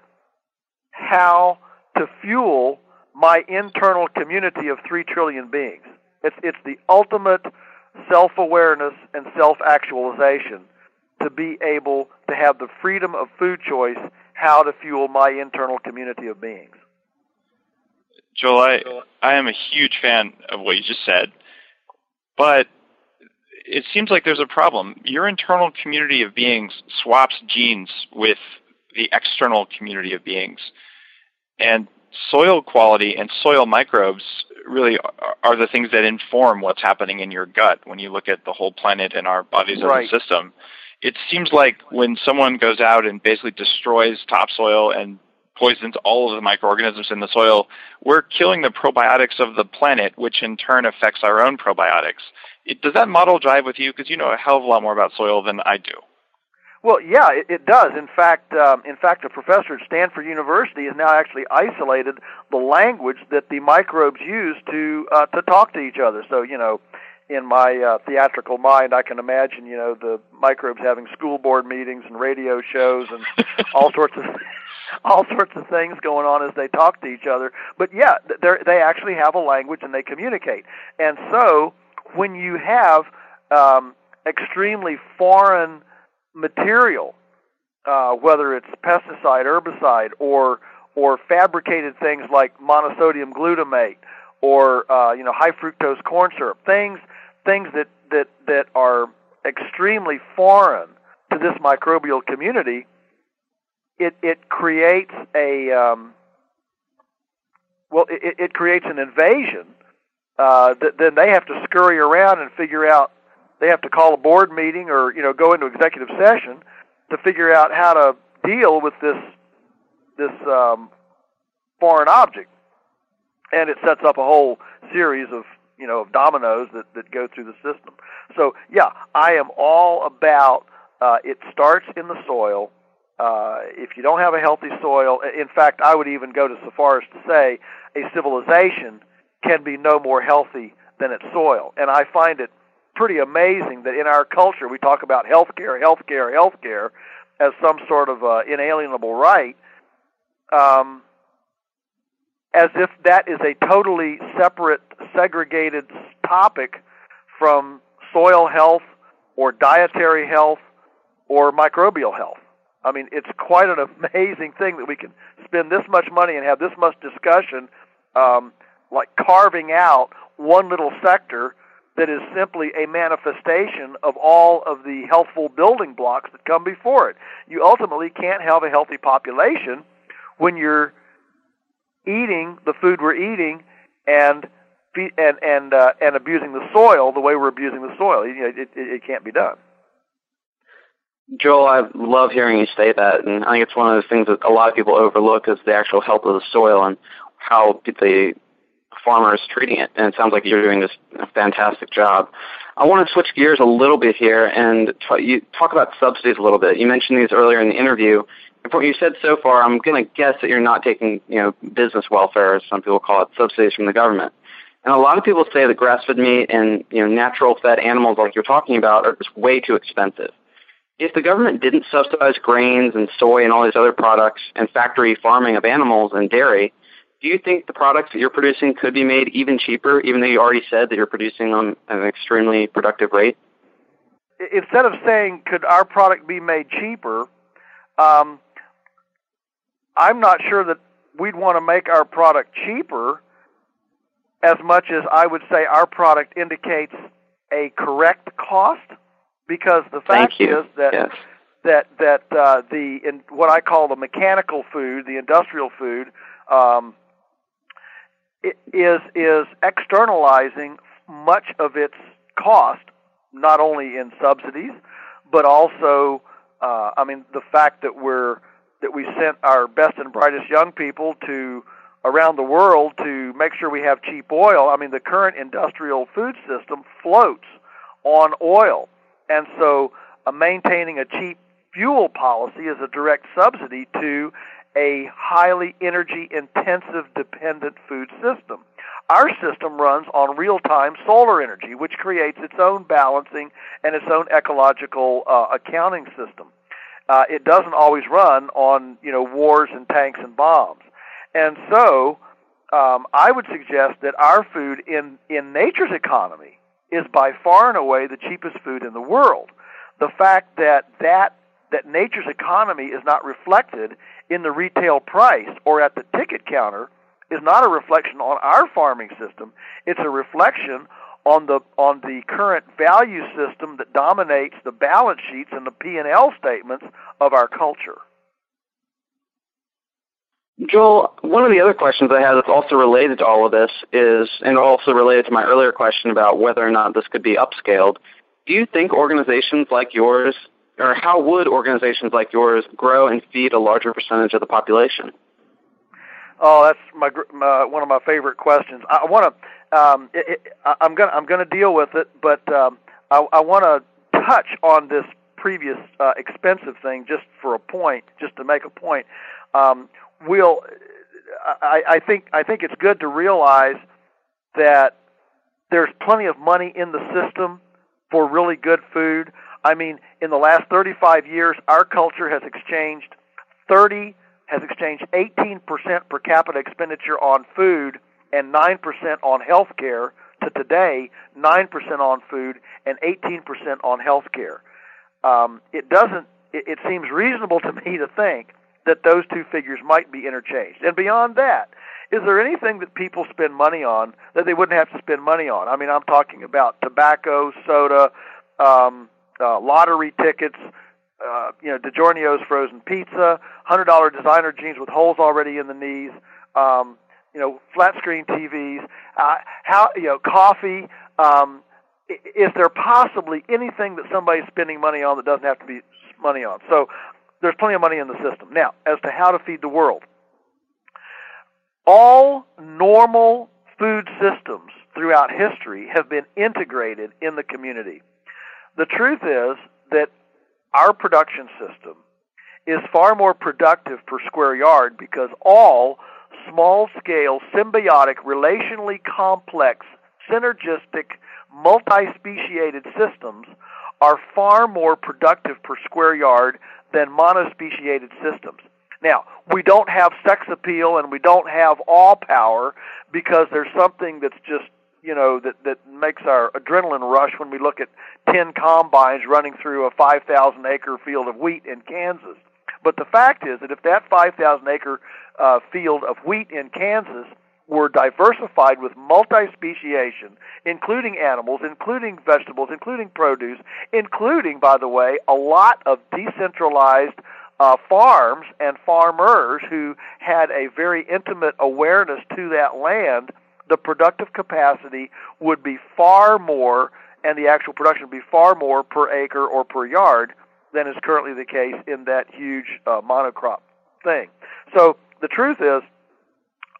how to fuel my internal community of 3 trillion beings. It's it's the ultimate self awareness and self actualization to be able to have the freedom of food choice how to fuel my internal community of beings. Joel, I, I am a huge fan of what you just said, but it seems like there's a problem. Your internal community of beings swaps genes with the external community of beings. And soil quality and soil microbes really are the things that inform what's happening in your gut when you look at the whole planet and our bodies right. as a system. It seems like when someone goes out and basically destroys topsoil and poisons all of the microorganisms in the soil, we're killing the probiotics of the planet, which in turn affects our own probiotics. It, does that model drive with you? Because you know a hell of a lot more about soil than I do. Well, yeah, it, it does. In fact, um, in fact, a professor at Stanford University has now actually isolated the language that the microbes use to uh, to talk to each other. So, you know, in my uh, theatrical mind, I can imagine, you know, the microbes having school board meetings and radio shows and all sorts of all sorts of things going on as they talk to each other. But yeah, they they actually have a language and they communicate. And so, when you have um, extremely foreign material, uh, whether it's pesticide, herbicide, or or fabricated things like monosodium glutamate or uh, you know high fructose corn syrup, things things that that that are extremely foreign to this microbial community. It it creates a um, well, it, it creates an invasion. Uh, that then they have to scurry around and figure out they have to call a board meeting or you know go into executive session to figure out how to deal with this this um, foreign object, and it sets up a whole series of you know of dominoes that that go through the system. So yeah, I am all about. Uh, it starts in the soil. Uh, if you don't have a healthy soil, in fact, I would even go to so far as to say a civilization can be no more healthy than its soil. And I find it pretty amazing that in our culture we talk about healthcare, healthcare, healthcare as some sort of uh, inalienable right, um, as if that is a totally separate, segregated topic from soil health or dietary health or microbial health. I mean, it's quite an amazing thing that we can spend this much money and have this much discussion, um, like carving out one little sector that is simply a manifestation of all of the healthful building blocks that come before it. You ultimately can't have a healthy population when you're eating the food we're eating and and and uh, and abusing the soil the way we're abusing the soil. You know, it, it, it can't be done. Joel, I love hearing you say that, and I think it's one of those things that a lot of people overlook is the actual health of the soil and how the farmer is treating it. And it sounds like you're doing this fantastic job. I want to switch gears a little bit here and t- you talk about subsidies a little bit. You mentioned these earlier in the interview. And from what you said so far, I'm going to guess that you're not taking, you know, business welfare, as some people call it, subsidies from the government. And a lot of people say that grass-fed meat and you know natural-fed animals, like you're talking about, are just way too expensive if the government didn't subsidize grains and soy and all these other products and factory farming of animals and dairy, do you think the products that you're producing could be made even cheaper, even though you already said that you're producing them at an extremely productive rate? Instead of saying, could our product be made cheaper, um, I'm not sure that we'd want to make our product cheaper as much as I would say our product indicates a correct cost because the fact is that yes. that that uh, the in what I call the mechanical food, the industrial food, um, is is externalizing much of its cost, not only in subsidies, but also, uh, I mean, the fact that we're that we sent our best and brightest young people to around the world to make sure we have cheap oil. I mean, the current industrial food system floats on oil and so uh, maintaining a cheap fuel policy is a direct subsidy to a highly energy intensive dependent food system. Our system runs on real time solar energy, which creates its own balancing and its own ecological uh, accounting system. Uh, it doesn't always run on you know wars and tanks and bombs, and so um, I would suggest that our food in in nature's economy is by far and away the cheapest food in the world. The fact that that that nature's economy is not reflected in the retail price or at the ticket counter is not a reflection on our farming system. It's a reflection on the on the current value system that dominates the balance sheets and the P&L statements of our culture. Joel, one of the other questions I had that's also related to all of this is, and also related to my earlier question about whether or not this could be upscaled, do you think organizations like yours, or how would organizations like yours grow and feed a larger percentage of the population? Oh, that's my, my one of my favorite questions. I want to, um, it, it, I'm gonna I'm gonna deal with it, but um, I, I want to touch on this previous uh, expensive thing just for a point, just to make a point. Um, we'll I, I think I think it's good to realize that there's plenty of money in the system for really good food. I mean, in the last 35 years, our culture has exchanged 30 has exchanged 18% per capita expenditure on food and 9% on health care to today 9% on food and 18% on health care. Um, it doesn't. It, it seems reasonable to me to think that those two figures might be interchanged. And beyond that, is there anything that people spend money on that they wouldn't have to spend money on? I mean, I'm talking about tobacco, soda, um, uh, lottery tickets, uh, you know, DiGiorno's frozen pizza, hundred dollar designer jeans with holes already in the knees, um, you know, flat screen TVs, uh, how you know, coffee. Um, is there possibly anything that somebody's spending money on that doesn't have to be money on? So there's plenty of money in the system. Now, as to how to feed the world, all normal food systems throughout history have been integrated in the community. The truth is that our production system is far more productive per square yard because all small scale, symbiotic, relationally complex, synergistic, multi speciated systems are far more productive per square yard than monospeciated systems. Now, we don't have sex appeal and we don't have all power because there's something that's just, you know, that, that makes our adrenaline rush when we look at 10 combines running through a 5,000 acre field of wheat in Kansas. But the fact is that if that 5,000 acre uh, field of wheat in Kansas were diversified with multi-speciation, including animals, including vegetables, including produce, including, by the way, a lot of decentralized uh, farms and farmers who had a very intimate awareness to that land. The productive capacity would be far more, and the actual production would be far more per acre or per yard than is currently the case in that huge uh, monocrop thing. So the truth is,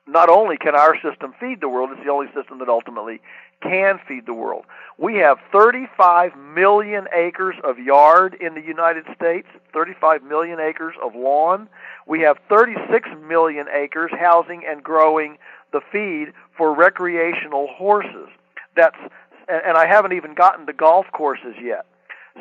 not only can our system feed the world, it's the only system that ultimately can feed the world. We have 35 million acres of yard in the United States, 35 million acres of lawn. We have 36 million acres housing and growing the feed for recreational horses. That's and I haven't even gotten to golf courses yet.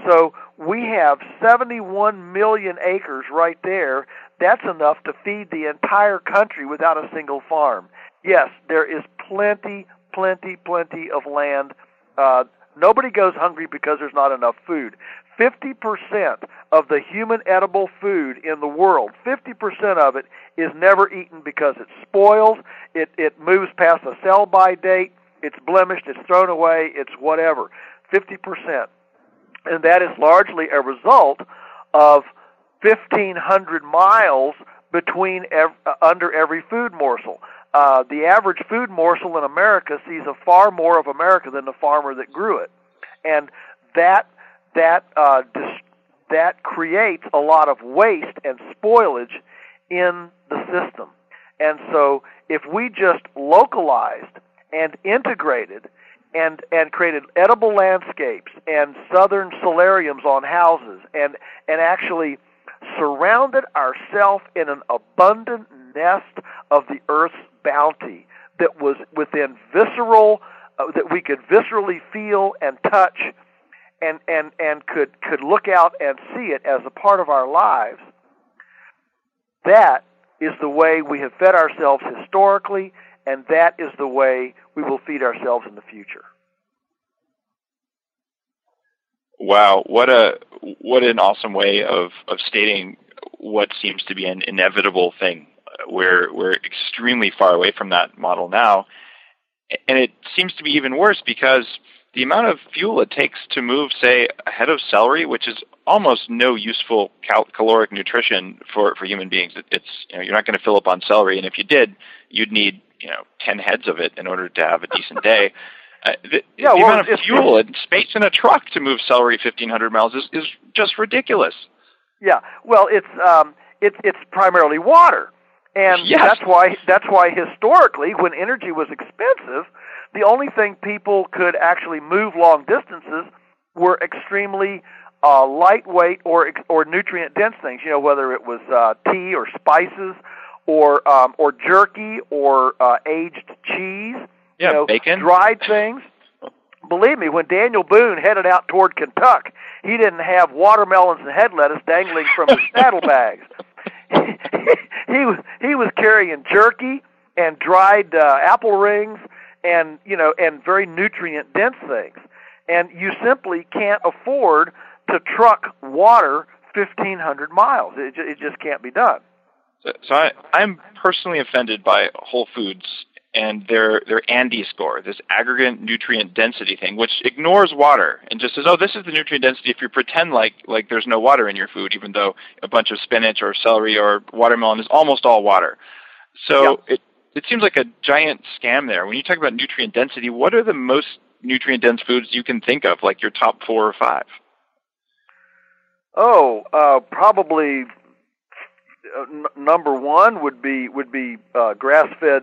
So we have 71 million acres right there. That's enough to feed the entire country without a single farm. Yes, there is plenty, plenty, plenty of land. Uh, nobody goes hungry because there's not enough food. 50% of the human edible food in the world, 50% of it is never eaten because it spoils, it, it moves past a sell by date, it's blemished, it's thrown away, it's whatever. 50% and that is largely a result of 1,500 miles between ev- uh, under every food morsel. Uh, the average food morsel in America sees a far more of America than the farmer that grew it, and that that uh, dis- that creates a lot of waste and spoilage in the system. And so, if we just localized and integrated and and created edible landscapes and southern solariums on houses and and actually surrounded ourselves in an abundant nest of the earth's bounty that was within visceral uh, that we could viscerally feel and touch and and and could could look out and see it as a part of our lives that is the way we have fed ourselves historically and that is the way we will feed ourselves in the future. Wow, what a what an awesome way of of stating what seems to be an inevitable thing. We're we're extremely far away from that model now, and it seems to be even worse because the amount of fuel it takes to move, say, a head of celery, which is almost no useful cal- caloric nutrition for for human beings. It, it's you know you're not going to fill up on celery, and if you did, you'd need you know ten heads of it in order to have a decent day. Uh, the, yeah, the well, amount of fuel and space in a truck to move celery 1,500 miles is, is just ridiculous. Yeah, well, it's um, it's it's primarily water, and yes. that's why that's why historically, when energy was expensive, the only thing people could actually move long distances were extremely uh, lightweight or or nutrient dense things. You know, whether it was uh, tea or spices or um, or jerky or uh, aged cheese. Yeah, you know, bacon, dried things. Believe me, when Daniel Boone headed out toward Kentucky, he didn't have watermelons and head lettuce dangling from his saddlebags. he was he was carrying jerky and dried uh, apple rings and you know and very nutrient dense things. And you simply can't afford to truck water 1500 miles. It, it just can't be done. So, so I, I'm personally offended by Whole Foods and their their ANDI score, this aggregate nutrient density thing, which ignores water and just says, "Oh, this is the nutrient density." If you pretend like like there's no water in your food, even though a bunch of spinach or celery or watermelon is almost all water, so it it seems like a giant scam there. When you talk about nutrient density, what are the most nutrient dense foods you can think of, like your top four or five? Oh, uh, probably uh, n- number one would be would be uh, grass fed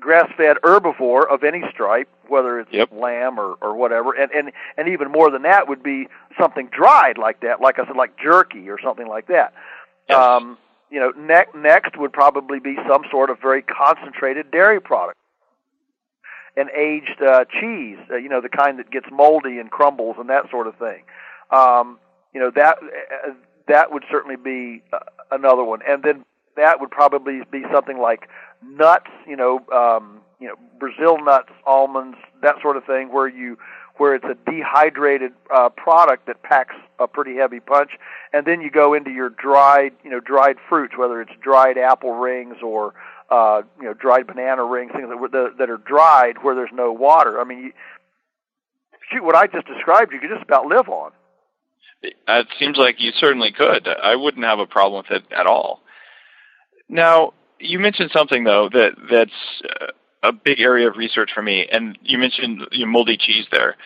grass fed herbivore of any stripe, whether it's yep. lamb or, or whatever, and, and and even more than that would be something dried like that, like I said, like jerky or something like that. Yes. Um, you know, ne- next would probably be some sort of very concentrated dairy product, an aged uh, cheese, uh, you know, the kind that gets moldy and crumbles and that sort of thing. Um, you know that uh, that would certainly be uh, another one, and then that would probably be something like nuts, you know, um, you know, Brazil nuts, almonds, that sort of thing, where you where it's a dehydrated uh, product that packs a pretty heavy punch, and then you go into your dried, you know, dried fruits, whether it's dried apple rings or uh, you know, dried banana rings, things that that are dried where there's no water. I mean, you, shoot, what I just described, you could just about live on. It seems like you certainly could. I wouldn't have a problem with it at all. Now, you mentioned something though that that's uh, a big area of research for me, and you mentioned you know, moldy cheese there.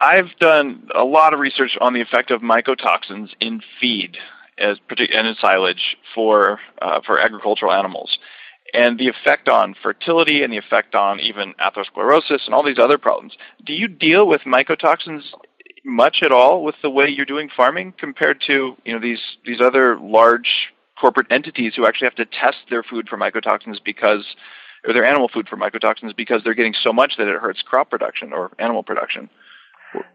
I've done a lot of research on the effect of mycotoxins in feed as and in silage for uh, for agricultural animals, and the effect on fertility and the effect on even atherosclerosis and all these other problems. Do you deal with mycotoxins much at all with the way you're doing farming compared to you know these these other large corporate entities who actually have to test their food for mycotoxins because or their animal food for mycotoxins because they're getting so much that it hurts crop production or animal production?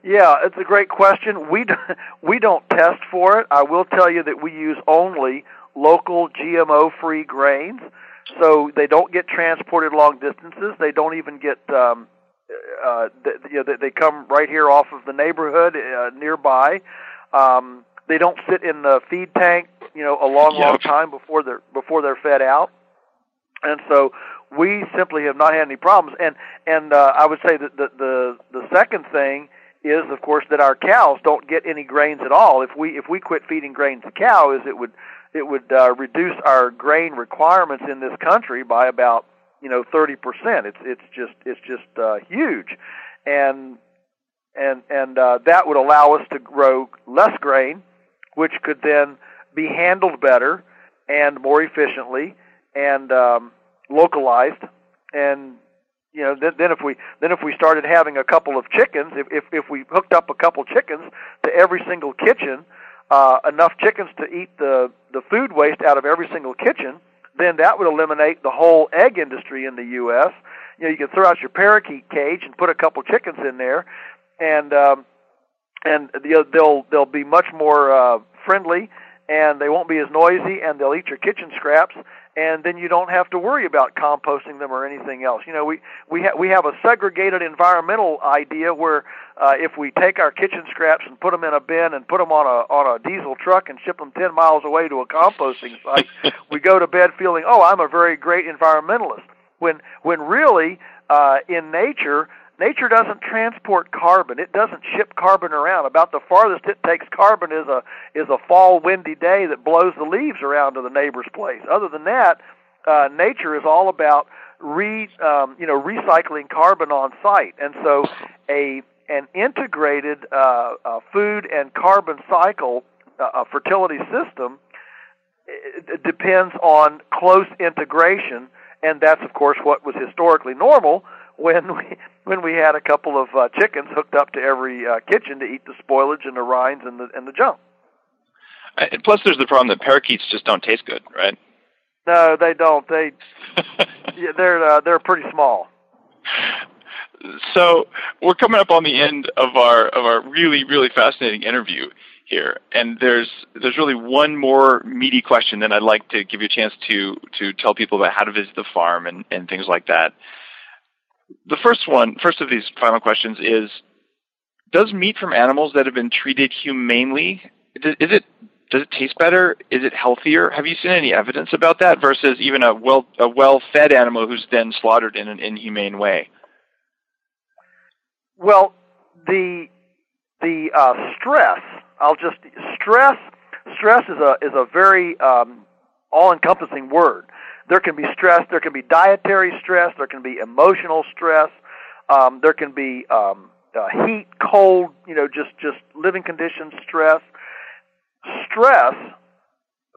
Yeah, it's a great question. We do, we don't test for it. I will tell you that we use only local GMO-free grains, so they don't get transported long distances. They don't even get um, uh, they, you know, they come right here off of the neighborhood uh, nearby. Um, they don't sit in the feed tank, you know, a long, yep. long time before they're before they're fed out. And so we simply have not had any problems. And and uh, I would say that the the the second thing is, of course, that our cows don't get any grains at all. If we if we quit feeding grains to cows, it would it would uh, reduce our grain requirements in this country by about you know thirty percent. It's it's just it's just uh, huge, and and and uh, that would allow us to grow less grain, which could then be handled better and more efficiently and um, localized. And you know then, then if we then if we started having a couple of chickens if if, if we hooked up a couple chickens to every single kitchen uh, enough chickens to eat the the food waste out of every single kitchen then that would eliminate the whole egg industry in the US you know you could throw out your parakeet cage and put a couple chickens in there and um and they'll they'll be much more uh friendly and they won't be as noisy and they'll eat your kitchen scraps and then you don't have to worry about composting them or anything else. You know, we we ha- we have a segregated environmental idea where uh, if we take our kitchen scraps and put them in a bin and put them on a on a diesel truck and ship them 10 miles away to a composting site, we go to bed feeling, "Oh, I'm a very great environmentalist." When when really uh, in nature Nature doesn't transport carbon. It doesn't ship carbon around. About the farthest it takes carbon is a is a fall windy day that blows the leaves around to the neighbor's place. Other than that, uh, nature is all about re um, you know recycling carbon on site. And so a an integrated uh, uh, food and carbon cycle uh, fertility system depends on close integration, and that's of course what was historically normal when we when we had a couple of uh, chickens hooked up to every uh, kitchen to eat the spoilage and the rinds and the and the junk. Uh, plus, there's the problem that parakeets just don't taste good, right? No, they don't. They yeah, they're uh, they're pretty small. So we're coming up on the end of our of our really really fascinating interview here, and there's there's really one more meaty question that I'd like to give you a chance to to tell people about how to visit the farm and and things like that the first one, first of these final questions is: Does meat from animals that have been treated humanely is it does it taste better? Is it healthier? Have you seen any evidence about that versus even a well a well fed animal who's then slaughtered in an inhumane way? Well, the the uh, stress. I'll just stress. Stress is a is a very um, all encompassing word. There can be stress. There can be dietary stress. There can be emotional stress. Um, there can be um, uh, heat, cold. You know, just just living conditions stress. Stress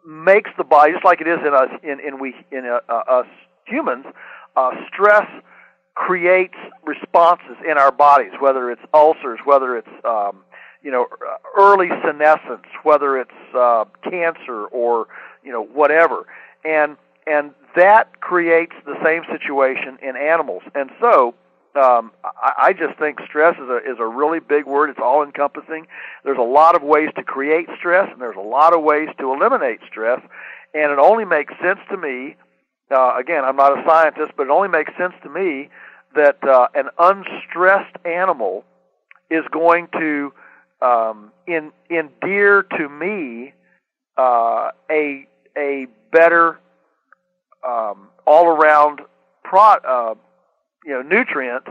makes the body just like it is in us in in we in uh, uh, us humans. Uh, stress creates responses in our bodies, whether it's ulcers, whether it's um, you know early senescence, whether it's uh, cancer or you know whatever, and and that creates the same situation in animals. And so, um, I, I just think stress is a is a really big word. It's all encompassing. There's a lot of ways to create stress, and there's a lot of ways to eliminate stress. And it only makes sense to me. Uh, again, I'm not a scientist, but it only makes sense to me that uh, an unstressed animal is going to um, in, endear to me uh, a a better um, all around pro, uh, you know nutrient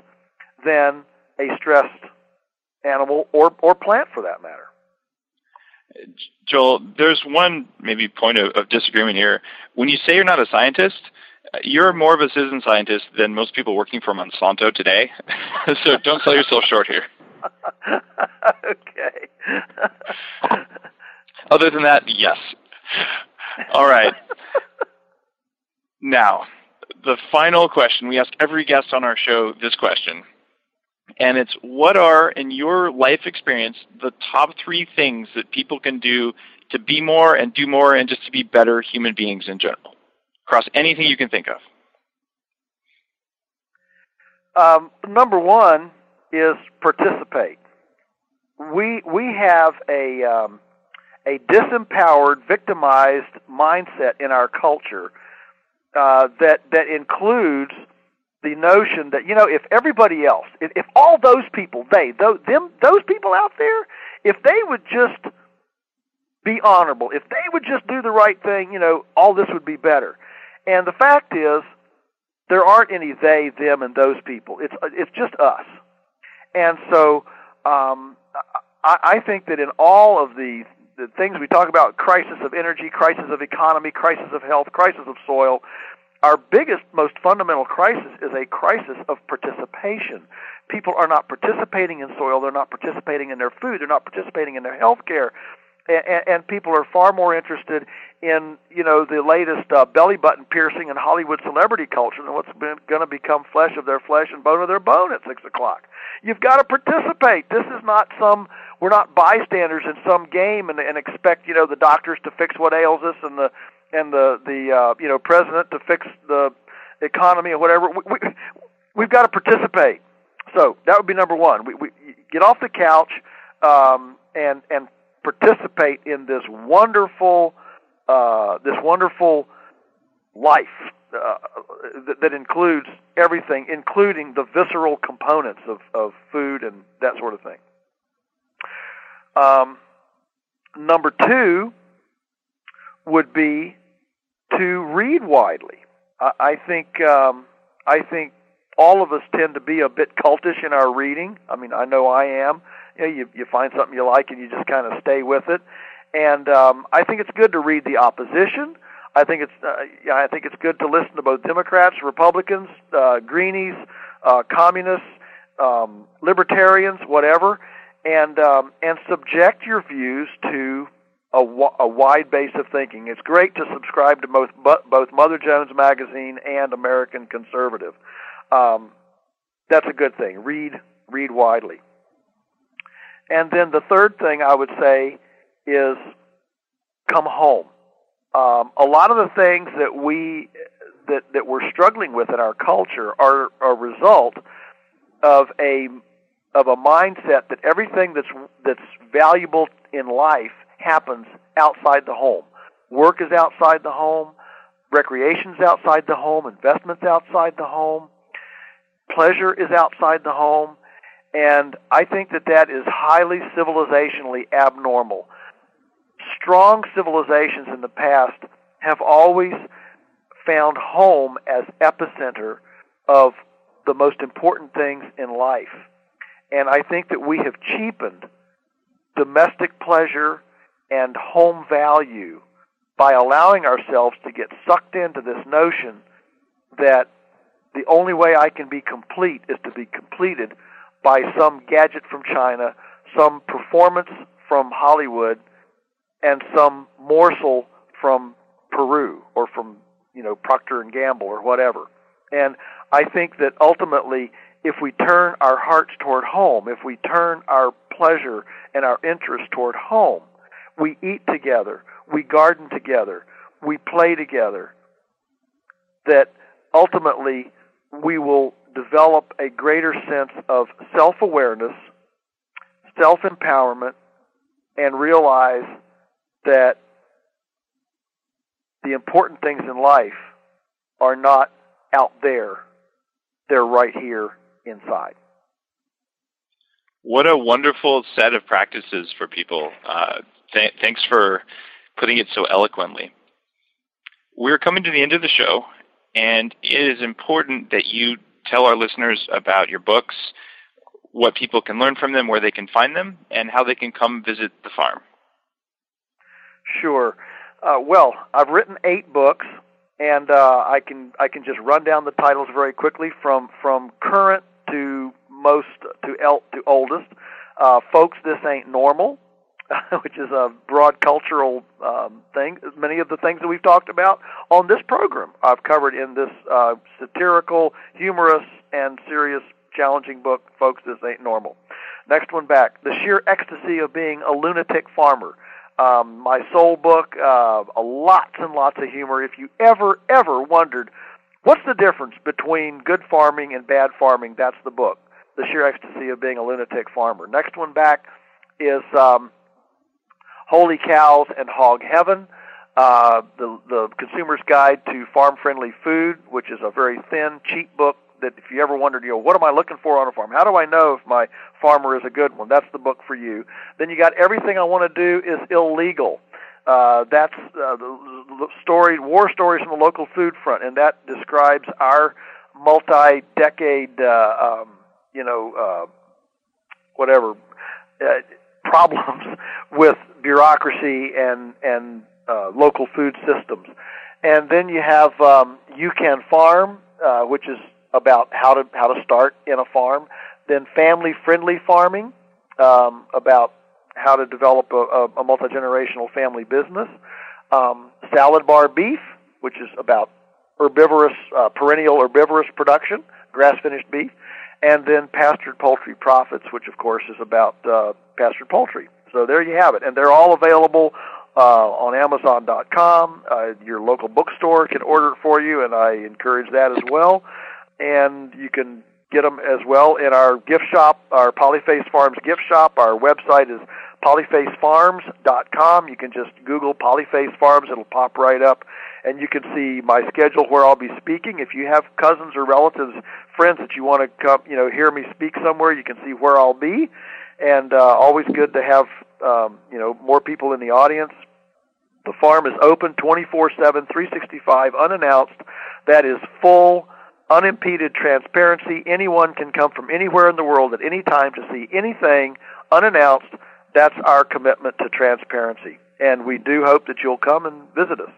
than a stressed animal or or plant for that matter. Joel, there's one maybe point of, of disagreement here. When you say you're not a scientist, you're more of a citizen scientist than most people working for Monsanto today, so don't sell yourself short here. okay. Other than that, yes. All right. now, the final question we ask every guest on our show this question. And it's what are, in your life experience, the top three things that people can do to be more and do more and just to be better human beings in general? Across anything you can think of. Um, number one is participate. We we have a um, a disempowered, victimized mindset in our culture uh, that that includes the notion that you know if everybody else, if, if all those people, they those, them those people out there, if they would just be honorable, if they would just do the right thing, you know, all this would be better. And the fact is, there aren't any they, them, and those people. It's it's just us. And so um, I, I think that in all of the the things we talk about crisis of energy, crisis of economy, crisis of health, crisis of soil our biggest, most fundamental crisis is a crisis of participation. People are not participating in soil, they're not participating in their food, they're not participating in their health care. And, and people are far more interested in, you know, the latest uh, belly button piercing and Hollywood celebrity culture than what's going to become flesh of their flesh and bone of their bone at six o'clock. You've got to participate. This is not some we're not bystanders in some game and, and expect you know the doctors to fix what ails us and the and the the uh, you know president to fix the economy or whatever. We, we we've got to participate. So that would be number one. We, we get off the couch um, and and participate in this wonderful uh, this wonderful life uh, that, that includes everything, including the visceral components of, of food and that sort of thing. Um, number two would be to read widely. I, I think um, I think all of us tend to be a bit cultish in our reading. I mean, I know I am. You, know, you, you find something you like and you just kind of stay with it. And um, I think it's good to read the opposition. I think it's uh, I think it's good to listen to both Democrats, Republicans, uh, Greenies, uh, communists, um, libertarians, whatever, and um, and subject your views to a, a wide base of thinking. It's great to subscribe to both both Mother Jones Magazine and American Conservative. Um, that's a good thing. Read read widely. And then the third thing I would say is come home. Um, a lot of the things that we that that we're struggling with in our culture are a result of a of a mindset that everything that's that's valuable in life happens outside the home. Work is outside the home, recreation's outside the home, investments outside the home, pleasure is outside the home, and I think that that is highly civilizationally abnormal. Strong civilizations in the past have always found home as epicenter of the most important things in life. And I think that we have cheapened domestic pleasure and home value by allowing ourselves to get sucked into this notion that the only way I can be complete is to be completed by some gadget from China, some performance from Hollywood, and some morsel from Peru or from you know Procter and Gamble or whatever. And I think that ultimately, if we turn our hearts toward home, if we turn our pleasure and our interest toward home, we eat together, we garden together, we play together, that ultimately we will develop a greater sense of self awareness, self empowerment, and realize that the important things in life are not out there, they're right here inside. What a wonderful set of practices for people. Uh, th- thanks for putting it so eloquently. We're coming to the end of the show, and it is important that you tell our listeners about your books, what people can learn from them, where they can find them, and how they can come visit the farm. Sure. Uh, well, I've written eight books, and uh, I can I can just run down the titles very quickly from from current to most to el- to oldest. Uh, folks, this ain't normal, which is a broad cultural um, thing. Many of the things that we've talked about on this program, I've covered in this uh, satirical, humorous, and serious, challenging book. Folks, this ain't normal. Next one back: the sheer ecstasy of being a lunatic farmer. Um, my soul book, uh, lots and lots of humor. If you ever, ever wondered what's the difference between good farming and bad farming, that's the book. The sheer ecstasy of being a lunatic farmer. Next one back is um, Holy Cows and Hog Heaven. Uh, the the Consumer's Guide to Farm Friendly Food, which is a very thin, cheap book that if you ever wondered, you know, what am I looking for on a farm? How do I know if my farmer is a good one? That's the book for you. Then you got everything I want to do is illegal. Uh, that's uh, the, story, war stories from the local food front, and that describes our multi-decade, uh, um, you know, uh, whatever uh, problems with bureaucracy and and uh, local food systems. And then you have um, You Can Farm, uh, which is about how to how to start in a farm. Then family friendly farming, um, about how to develop a, a, a multi generational family business. Um, salad bar beef, which is about herbivorous uh, perennial herbivorous production, grass finished beef, and then pastured poultry profits, which of course is about uh, pastured poultry. So there you have it, and they're all available uh, on Amazon.com. Uh, your local bookstore can order it for you, and I encourage that as well and you can get them as well in our gift shop, our Polyface Farms gift shop. Our website is polyfacefarms.com. You can just Google Polyface Farms; it'll pop right up, and you can see my schedule where I'll be speaking. If you have cousins or relatives, friends that you want to come, you know, hear me speak somewhere, you can see where I'll be. And uh, always good to have um, you know more people in the audience. The farm is open 24/7, 365, unannounced. That is full unimpeded transparency. Anyone can come from anywhere in the world at any time to see anything unannounced. That's our commitment to transparency. And we do hope that you'll come and visit us.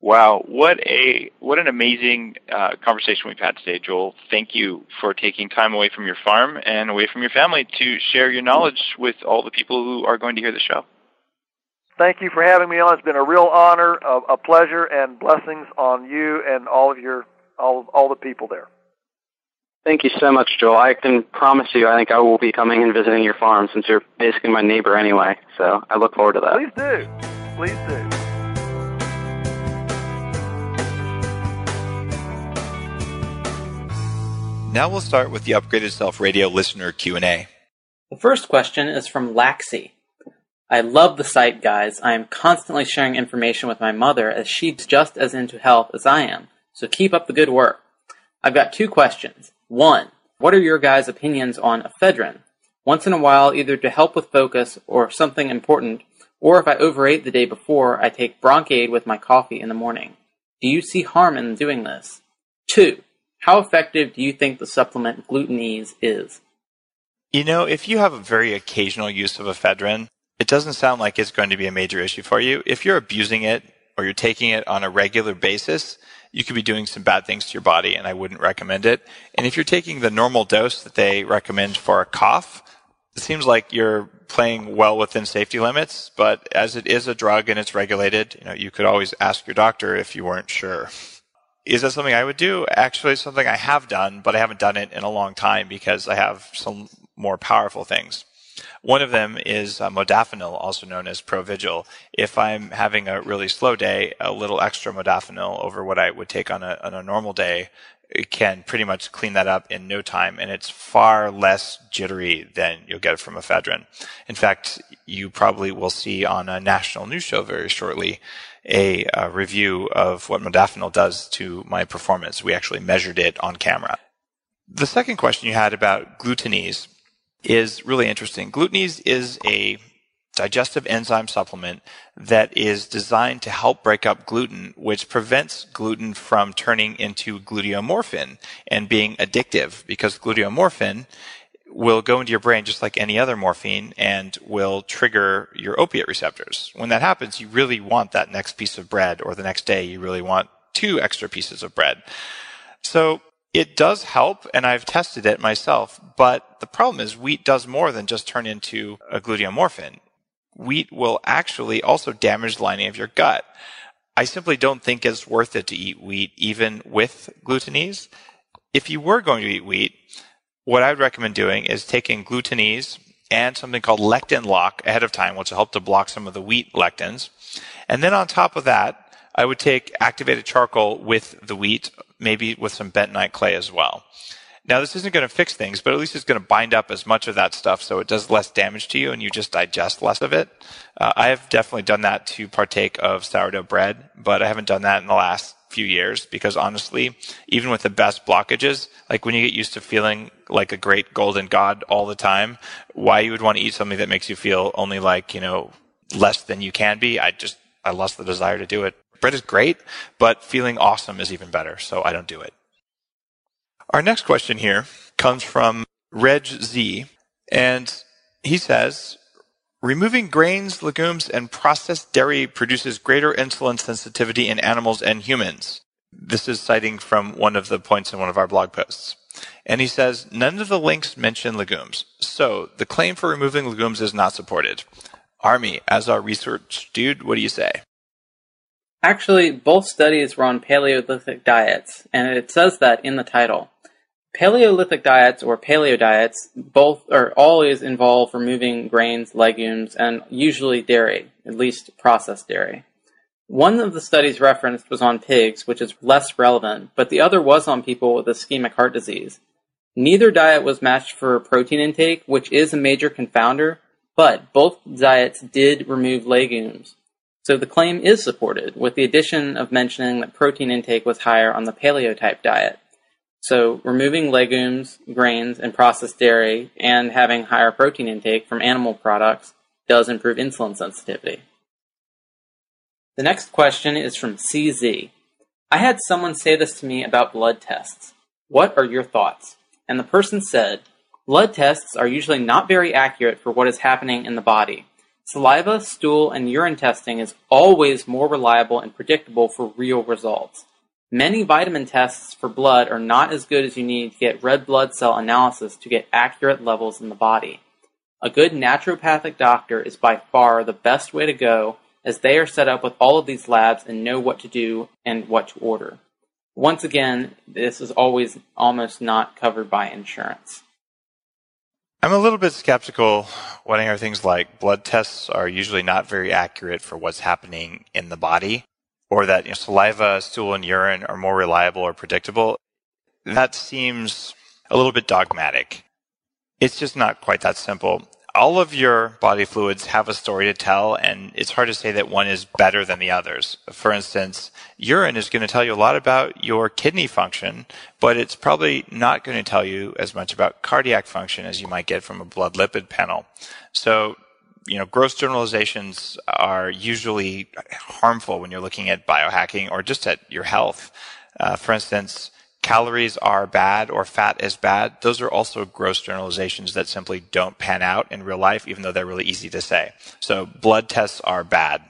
Wow, what a what an amazing uh, conversation we've had today, Joel. Thank you for taking time away from your farm and away from your family to share your knowledge with all the people who are going to hear the show. Thank you for having me on. It's been a real honor, a, a pleasure, and blessings on you and all of your all all the people there. Thank you so much, Joel. I can promise you, I think I will be coming and visiting your farm since you're basically my neighbor anyway. So I look forward to that. Please do. Please do. Now we'll start with the Upgraded Self Radio listener Q&A. The first question is from Laxi. I love the site, guys. I am constantly sharing information with my mother as she's just as into health as I am. So keep up the good work. I've got two questions. One, what are your guys' opinions on ephedrine? Once in a while, either to help with focus or something important, or if I overate the day before, I take Bronkaid with my coffee in the morning. Do you see harm in doing this? Two, how effective do you think the supplement GlutenEase is? You know, if you have a very occasional use of ephedrine, it doesn't sound like it's going to be a major issue for you. If you're abusing it or you're taking it on a regular basis, you could be doing some bad things to your body, and I wouldn't recommend it. And if you're taking the normal dose that they recommend for a cough, it seems like you're playing well within safety limits. But as it is a drug and it's regulated, you know, you could always ask your doctor if you weren't sure. Is that something I would do? Actually, something I have done, but I haven't done it in a long time because I have some more powerful things. One of them is uh, modafinil, also known as Provigil. If I'm having a really slow day, a little extra modafinil over what I would take on a, on a normal day can pretty much clean that up in no time, and it's far less jittery than you'll get from ephedrine. In fact, you probably will see on a national news show very shortly a, a review of what modafinil does to my performance. We actually measured it on camera. The second question you had about GlutenEase is really interesting. GlutenEase is a digestive enzyme supplement that is designed to help break up gluten, which prevents gluten from turning into gluteomorphin and being addictive because gluteomorphin will go into your brain just like any other morphine and will trigger your opiate receptors. When that happens, you really want that next piece of bread or the next day you really want two extra pieces of bread. So it does help, and I've tested it myself, but the problem is wheat does more than just turn into a gluteomorphin. Wheat will actually also damage the lining of your gut. I simply don't think it's worth it to eat wheat even with glutenase. If you were going to eat wheat, what I would recommend doing is taking glutenase and something called lectin lock ahead of time, which will help to block some of the wheat lectins. And then on top of that, I would take activated charcoal with the wheat, maybe with some bentonite clay as well. Now, this isn't going to fix things, but at least it's going to bind up as much of that stuff so it does less damage to you and you just digest less of it. Uh, I have definitely done that to partake of sourdough bread, but I haven't done that in the last few years because honestly, even with the best blockages, like when you get used to feeling like a great golden god all the time, why you would want to eat something that makes you feel only like, you know, less than you can be, I just, I lost the desire to do it. Bread is great, but feeling awesome is even better, so I don't do it. Our next question here comes from Reg Z, and he says, Removing grains, legumes, and processed dairy produces greater insulin sensitivity in animals and humans. This is citing from one of the points in one of our blog posts. And he says, none of the links mention legumes. So the claim for removing legumes is not supported. Armi, as our research dude, what do you say? Actually, both studies were on Paleolithic diets, and it says that in the title. Paleolithic diets or paleo diets both are always involve removing grains, legumes, and usually dairy, at least processed dairy. One of the studies referenced was on pigs, which is less relevant, but the other was on people with ischemic heart disease. Neither diet was matched for protein intake, which is a major confounder, but both diets did remove legumes. So the claim is supported, with the addition of mentioning that protein intake was higher on the paleo type diet. So removing legumes, grains, and processed dairy and having higher protein intake from animal products does improve insulin sensitivity. The next question is from CZ. I had someone say this to me about blood tests. What are your thoughts? And the person said, blood tests are usually not very accurate for what is happening in the body. Saliva, stool, and urine testing is always more reliable and predictable for real results. Many vitamin tests for blood are not as good as you need to get red blood cell analysis to get accurate levels in the body. A good naturopathic doctor is by far the best way to go as they are set up with all of these labs and know what to do and what to order. Once again, this is always almost not covered by insurance. I'm a little bit skeptical when I hear things like blood tests are usually not very accurate for what's happening in the body or that you know, saliva, stool, and urine are more reliable or predictable, that seems a little bit dogmatic. It's just not quite that simple. All of your body fluids have a story to tell, and it's hard to say that one is better than the others. For instance, urine is going to tell you a lot about your kidney function, but it's probably not going to tell you as much about cardiac function as you might get from a blood lipid panel. So you know, gross generalizations are usually harmful when you're looking at biohacking or just at your health. Uh, for instance, calories are bad or fat is bad. Those are also gross generalizations that simply don't pan out in real life, even though they're really easy to say. So blood tests are bad.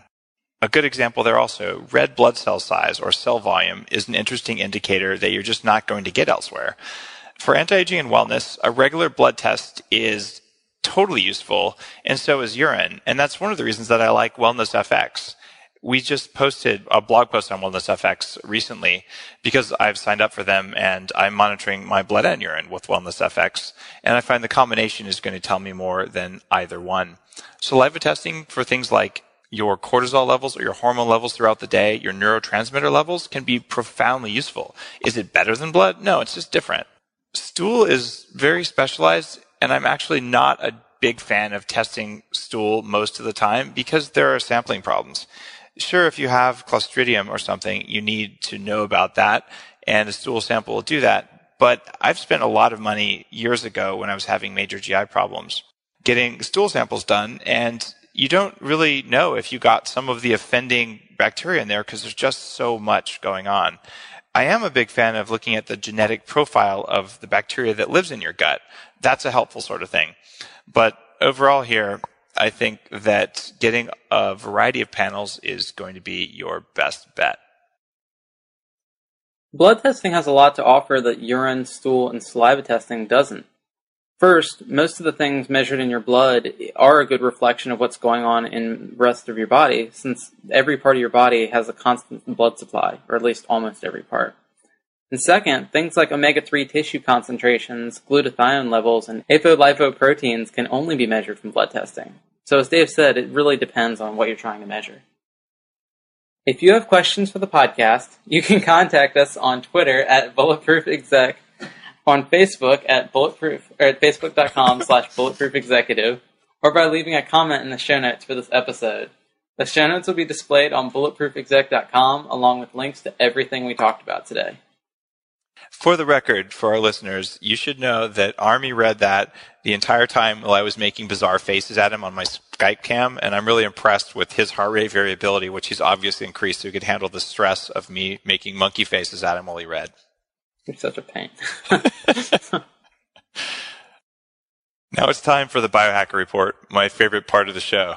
A good example there also, red blood cell size or cell volume is an interesting indicator that you're just not going to get elsewhere. For anti-aging and wellness, a regular blood test is totally useful, and so is urine. And that's one of the reasons that I like Wellness FX. We just posted a blog post on Wellness FX recently because I've signed up for them and I'm monitoring my blood and urine with Wellness FX. And I find the combination is going to tell me more than either one. Saliva testing for things like your cortisol levels or your hormone levels throughout the day, your neurotransmitter levels can be profoundly useful. Is it better than blood? No, it's just different. Stool is very specialized and I'm actually not a big fan of testing stool most of the time because there are sampling problems. Sure, if you have Clostridium or something, you need to know about that, and a stool sample will do that. But I've spent a lot of money years ago when I was having major GI problems getting stool samples done, and you don't really know if you got some of the offending bacteria in there because there's just so much going on. I am a big fan of looking at the genetic profile of the bacteria that lives in your gut. That's a helpful sort of thing. But overall here, I think that getting a variety of panels is going to be your best bet. Blood testing has a lot to offer that urine, stool, and saliva testing doesn't. First, most of the things measured in your blood are a good reflection of what's going on in the rest of your body, since every part of your body has a constant blood supply, or at least almost every part. And second, things like omega-3 tissue concentrations, glutathione levels, and apolipoproteins can only be measured from blood testing. So as Dave said, it really depends on what you're trying to measure. If you have questions for the podcast, you can contact us on Twitter at bulletproofexec on Facebook at bulletproof or at facebook.com slash bulletproofexecutive or by leaving a comment in the show notes for this episode. The show notes will be displayed on bulletproofexec.com along with links to everything we talked about today. For the record, for our listeners, you should know that Armi read that the entire time while I was making bizarre faces at him on my Skype cam, and I'm really impressed with his heart rate variability, which he's obviously increased so he could handle the stress of me making monkey faces at him while he read. You're such a pain. now it's time for the biohacker report, my favorite part of the show.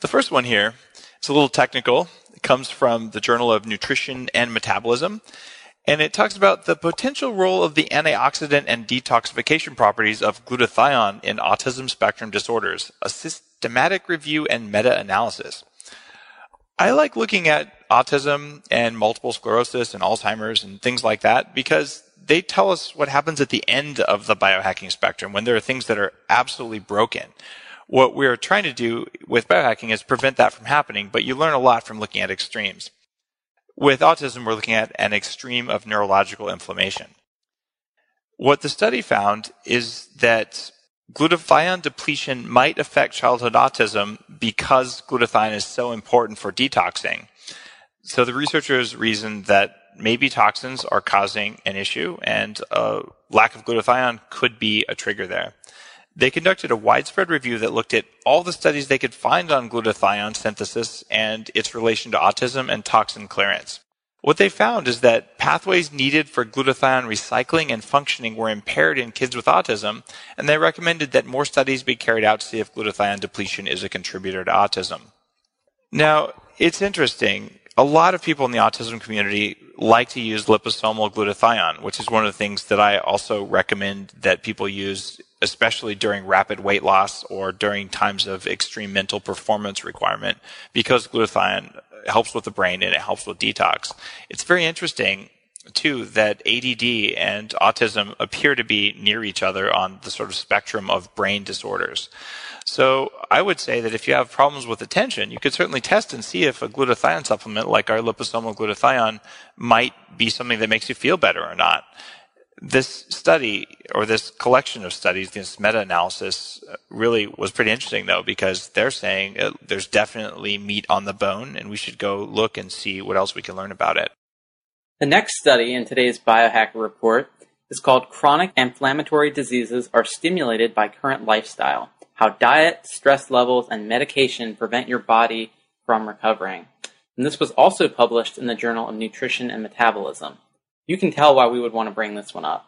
The first one here, it's a little technical. It comes from the Journal of Nutrition and Metabolism, and it talks about the potential role of the antioxidant and detoxification properties of glutathione in autism spectrum disorders, a systematic review and meta-analysis. I like looking at autism and multiple sclerosis and Alzheimer's and things like that because they tell us what happens at the end of the biohacking spectrum when there are things that are absolutely broken. What we're trying to do with biohacking is prevent that from happening, but you learn a lot from looking at extremes. With autism, we're looking at an extreme of neurological inflammation. What the study found is that glutathione depletion might affect childhood autism because glutathione is so important for detoxing. So the researchers reasoned that maybe toxins are causing an issue and a lack of glutathione could be a trigger there. They conducted a widespread review that looked at all the studies they could find on glutathione synthesis and its relation to autism and toxin clearance. What they found is that pathways needed for glutathione recycling and functioning were impaired in kids with autism, and they recommended that more studies be carried out to see if glutathione depletion is a contributor to autism. Now, it's interesting. A lot of people in the autism community like to use liposomal glutathione, which is one of the things that I also recommend that people use, especially during rapid weight loss or during times of extreme mental performance requirement, because glutathione helps with the brain and it helps with detox. It's very interesting too that ADD and autism appear to be near each other on the sort of spectrum of brain disorders. So I would say that if you have problems with attention, you could certainly test and see if a glutathione supplement like our liposomal glutathione might be something that makes you feel better or not this study or this collection of studies, this meta-analysis, uh, really was pretty interesting though because they're saying there's definitely meat on the bone, and we should go look and see what else we can learn about it. The next study in today's biohacker report is called "Chronic Inflammatory Diseases Are Stimulated by Current Lifestyle: How Diet, Stress Levels, and Medication Prevent Your Body from Recovering." And this was also published in the Journal of Nutrition and Metabolism. You can tell why we would want to bring this one up.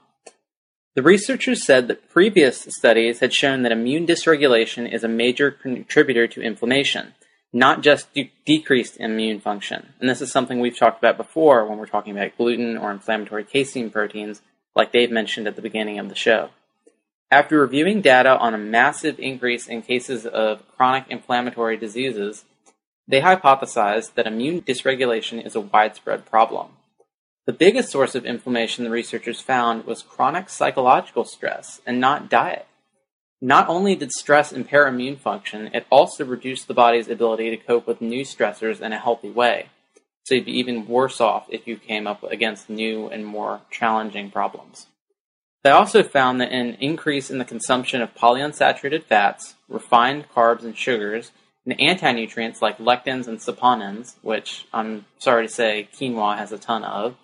The researchers said that previous studies had shown that immune dysregulation is a major contributor to inflammation, not just de- decreased immune function. And this is something we've talked about before when we're talking about gluten or inflammatory casein proteins, like Dave mentioned at the beginning of the show. After reviewing data on a massive increase in cases of chronic inflammatory diseases, they hypothesized that immune dysregulation is a widespread problem. The biggest source of inflammation the researchers found was chronic psychological stress and not diet. Not only did stress impair immune function, it also reduced the body's ability to cope with new stressors in a healthy way. So you'd be even worse off if you came up against new and more challenging problems. They also found that an increase in the consumption of polyunsaturated fats, refined carbs and sugars, and anti-nutrients like lectins and saponins, which I'm sorry to say quinoa has a ton of,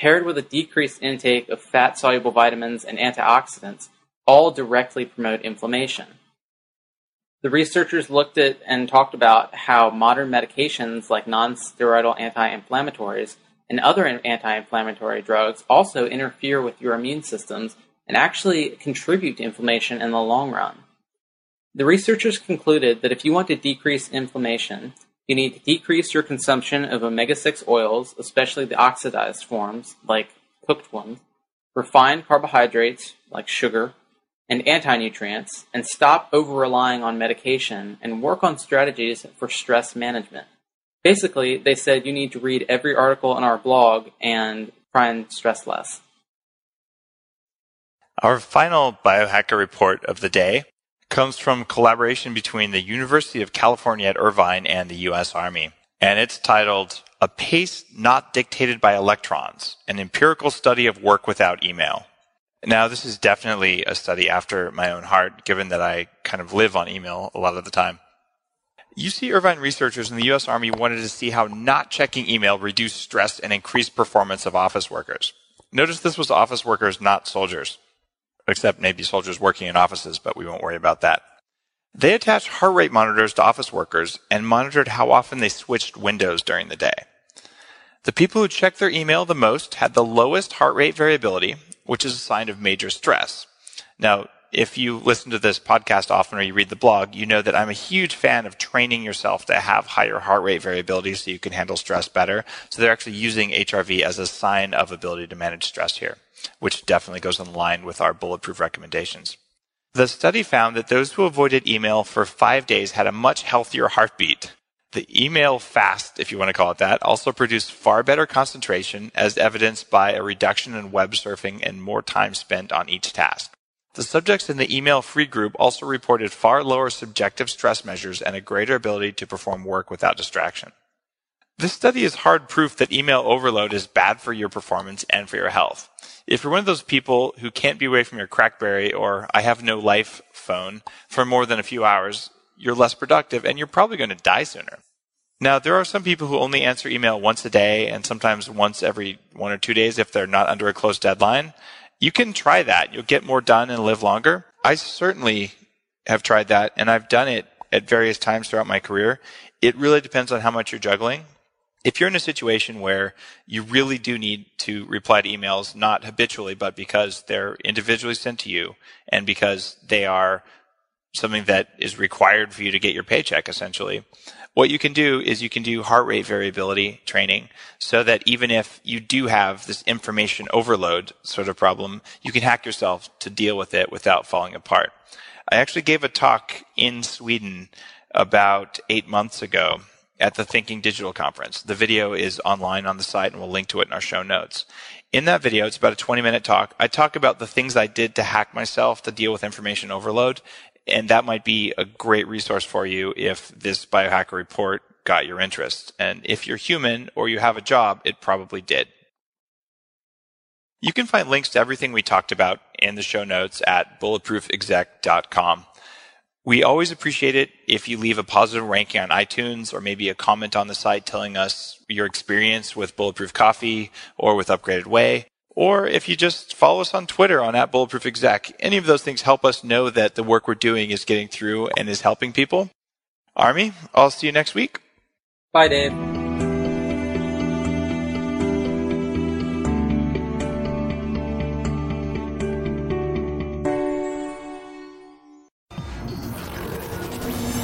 paired with a decreased intake of fat-soluble vitamins and antioxidants, all directly promote inflammation. The researchers looked at and talked about how modern medications like non-steroidal anti-inflammatories and other anti-inflammatory drugs also interfere with your immune systems and actually contribute to inflammation in the long run. The researchers concluded that if you want to decrease inflammation, you need to decrease your consumption of omega-6 oils, especially the oxidized forms, like cooked ones, refined carbohydrates like sugar, and anti-nutrients, and stop over-relying on medication and work on strategies for stress management. Basically, they said you need to read every article on our blog and try and stress less. Our final biohacker report of the day comes from collaboration between the University of California at Irvine and the US Army. And it's titled A Pace Not Dictated by Electrons, an empirical study of work without email. Now, this is definitely a study after my own heart, given that I kind of live on email a lot of the time. UC Irvine researchers in the U.S. Army wanted to see how not checking email reduced stress and increased performance of office workers. Notice this was office workers, not soldiers except maybe soldiers working in offices, but we won't worry about that. They attached heart rate monitors to office workers and monitored how often they switched windows during the day. The people who checked their email the most had the lowest heart rate variability, which is a sign of major stress. Now, if you listen to this podcast often or you read the blog, you know that I'm a huge fan of training yourself to have higher heart rate variability so you can handle stress better. So they're actually using HRV as a sign of ability to manage stress here, which definitely goes in line with our bulletproof recommendations. The study found that those who avoided email for five days had a much healthier heartbeat. The email fast, if you want to call it that, also produced far better concentration as evidenced by a reduction in web surfing and more time spent on each task. The subjects in the email free group also reported far lower subjective stress measures and a greater ability to perform work without distraction. This study is hard proof that email overload is bad for your performance and for your health. If you're one of those people who can't be away from your Crackberry or I have no life phone for more than a few hours, you're less productive and you're probably going to die sooner. Now, there are some people who only answer email once a day and sometimes once every one or two days if they're not under a close deadline. You can try that. You'll get more done and live longer. I certainly have tried that and I've done it at various times throughout my career. It really depends on how much you're juggling. If you're in a situation where you really do need to reply to emails, not habitually, but because they're individually sent to you and because they are something that is required for you to get your paycheck essentially, what you can do is you can do heart rate variability training so that even if you do have this information overload sort of problem, you can hack yourself to deal with it without falling apart. I actually gave a talk in Sweden about eight months ago at the Thinking Digital conference. The video is online on the site and we'll link to it in our show notes. In that video, it's about a 20 minute talk. I talk about the things I did to hack myself to deal with information overload and that might be a great resource for you if this biohacker report got your interest. And if you're human or you have a job, it probably did. You can find links to everything we talked about in the show notes at bulletproofexec.com. We always appreciate it if you leave a positive ranking on iTunes or maybe a comment on the site telling us your experience with Bulletproof Coffee or with Upgraded Whey. or if you just follow us on Twitter on at Bulletproof Exec. Any of those things help us know that the work we're doing is getting through and is helping people. Armi, I'll see you next week. Bye, Dave.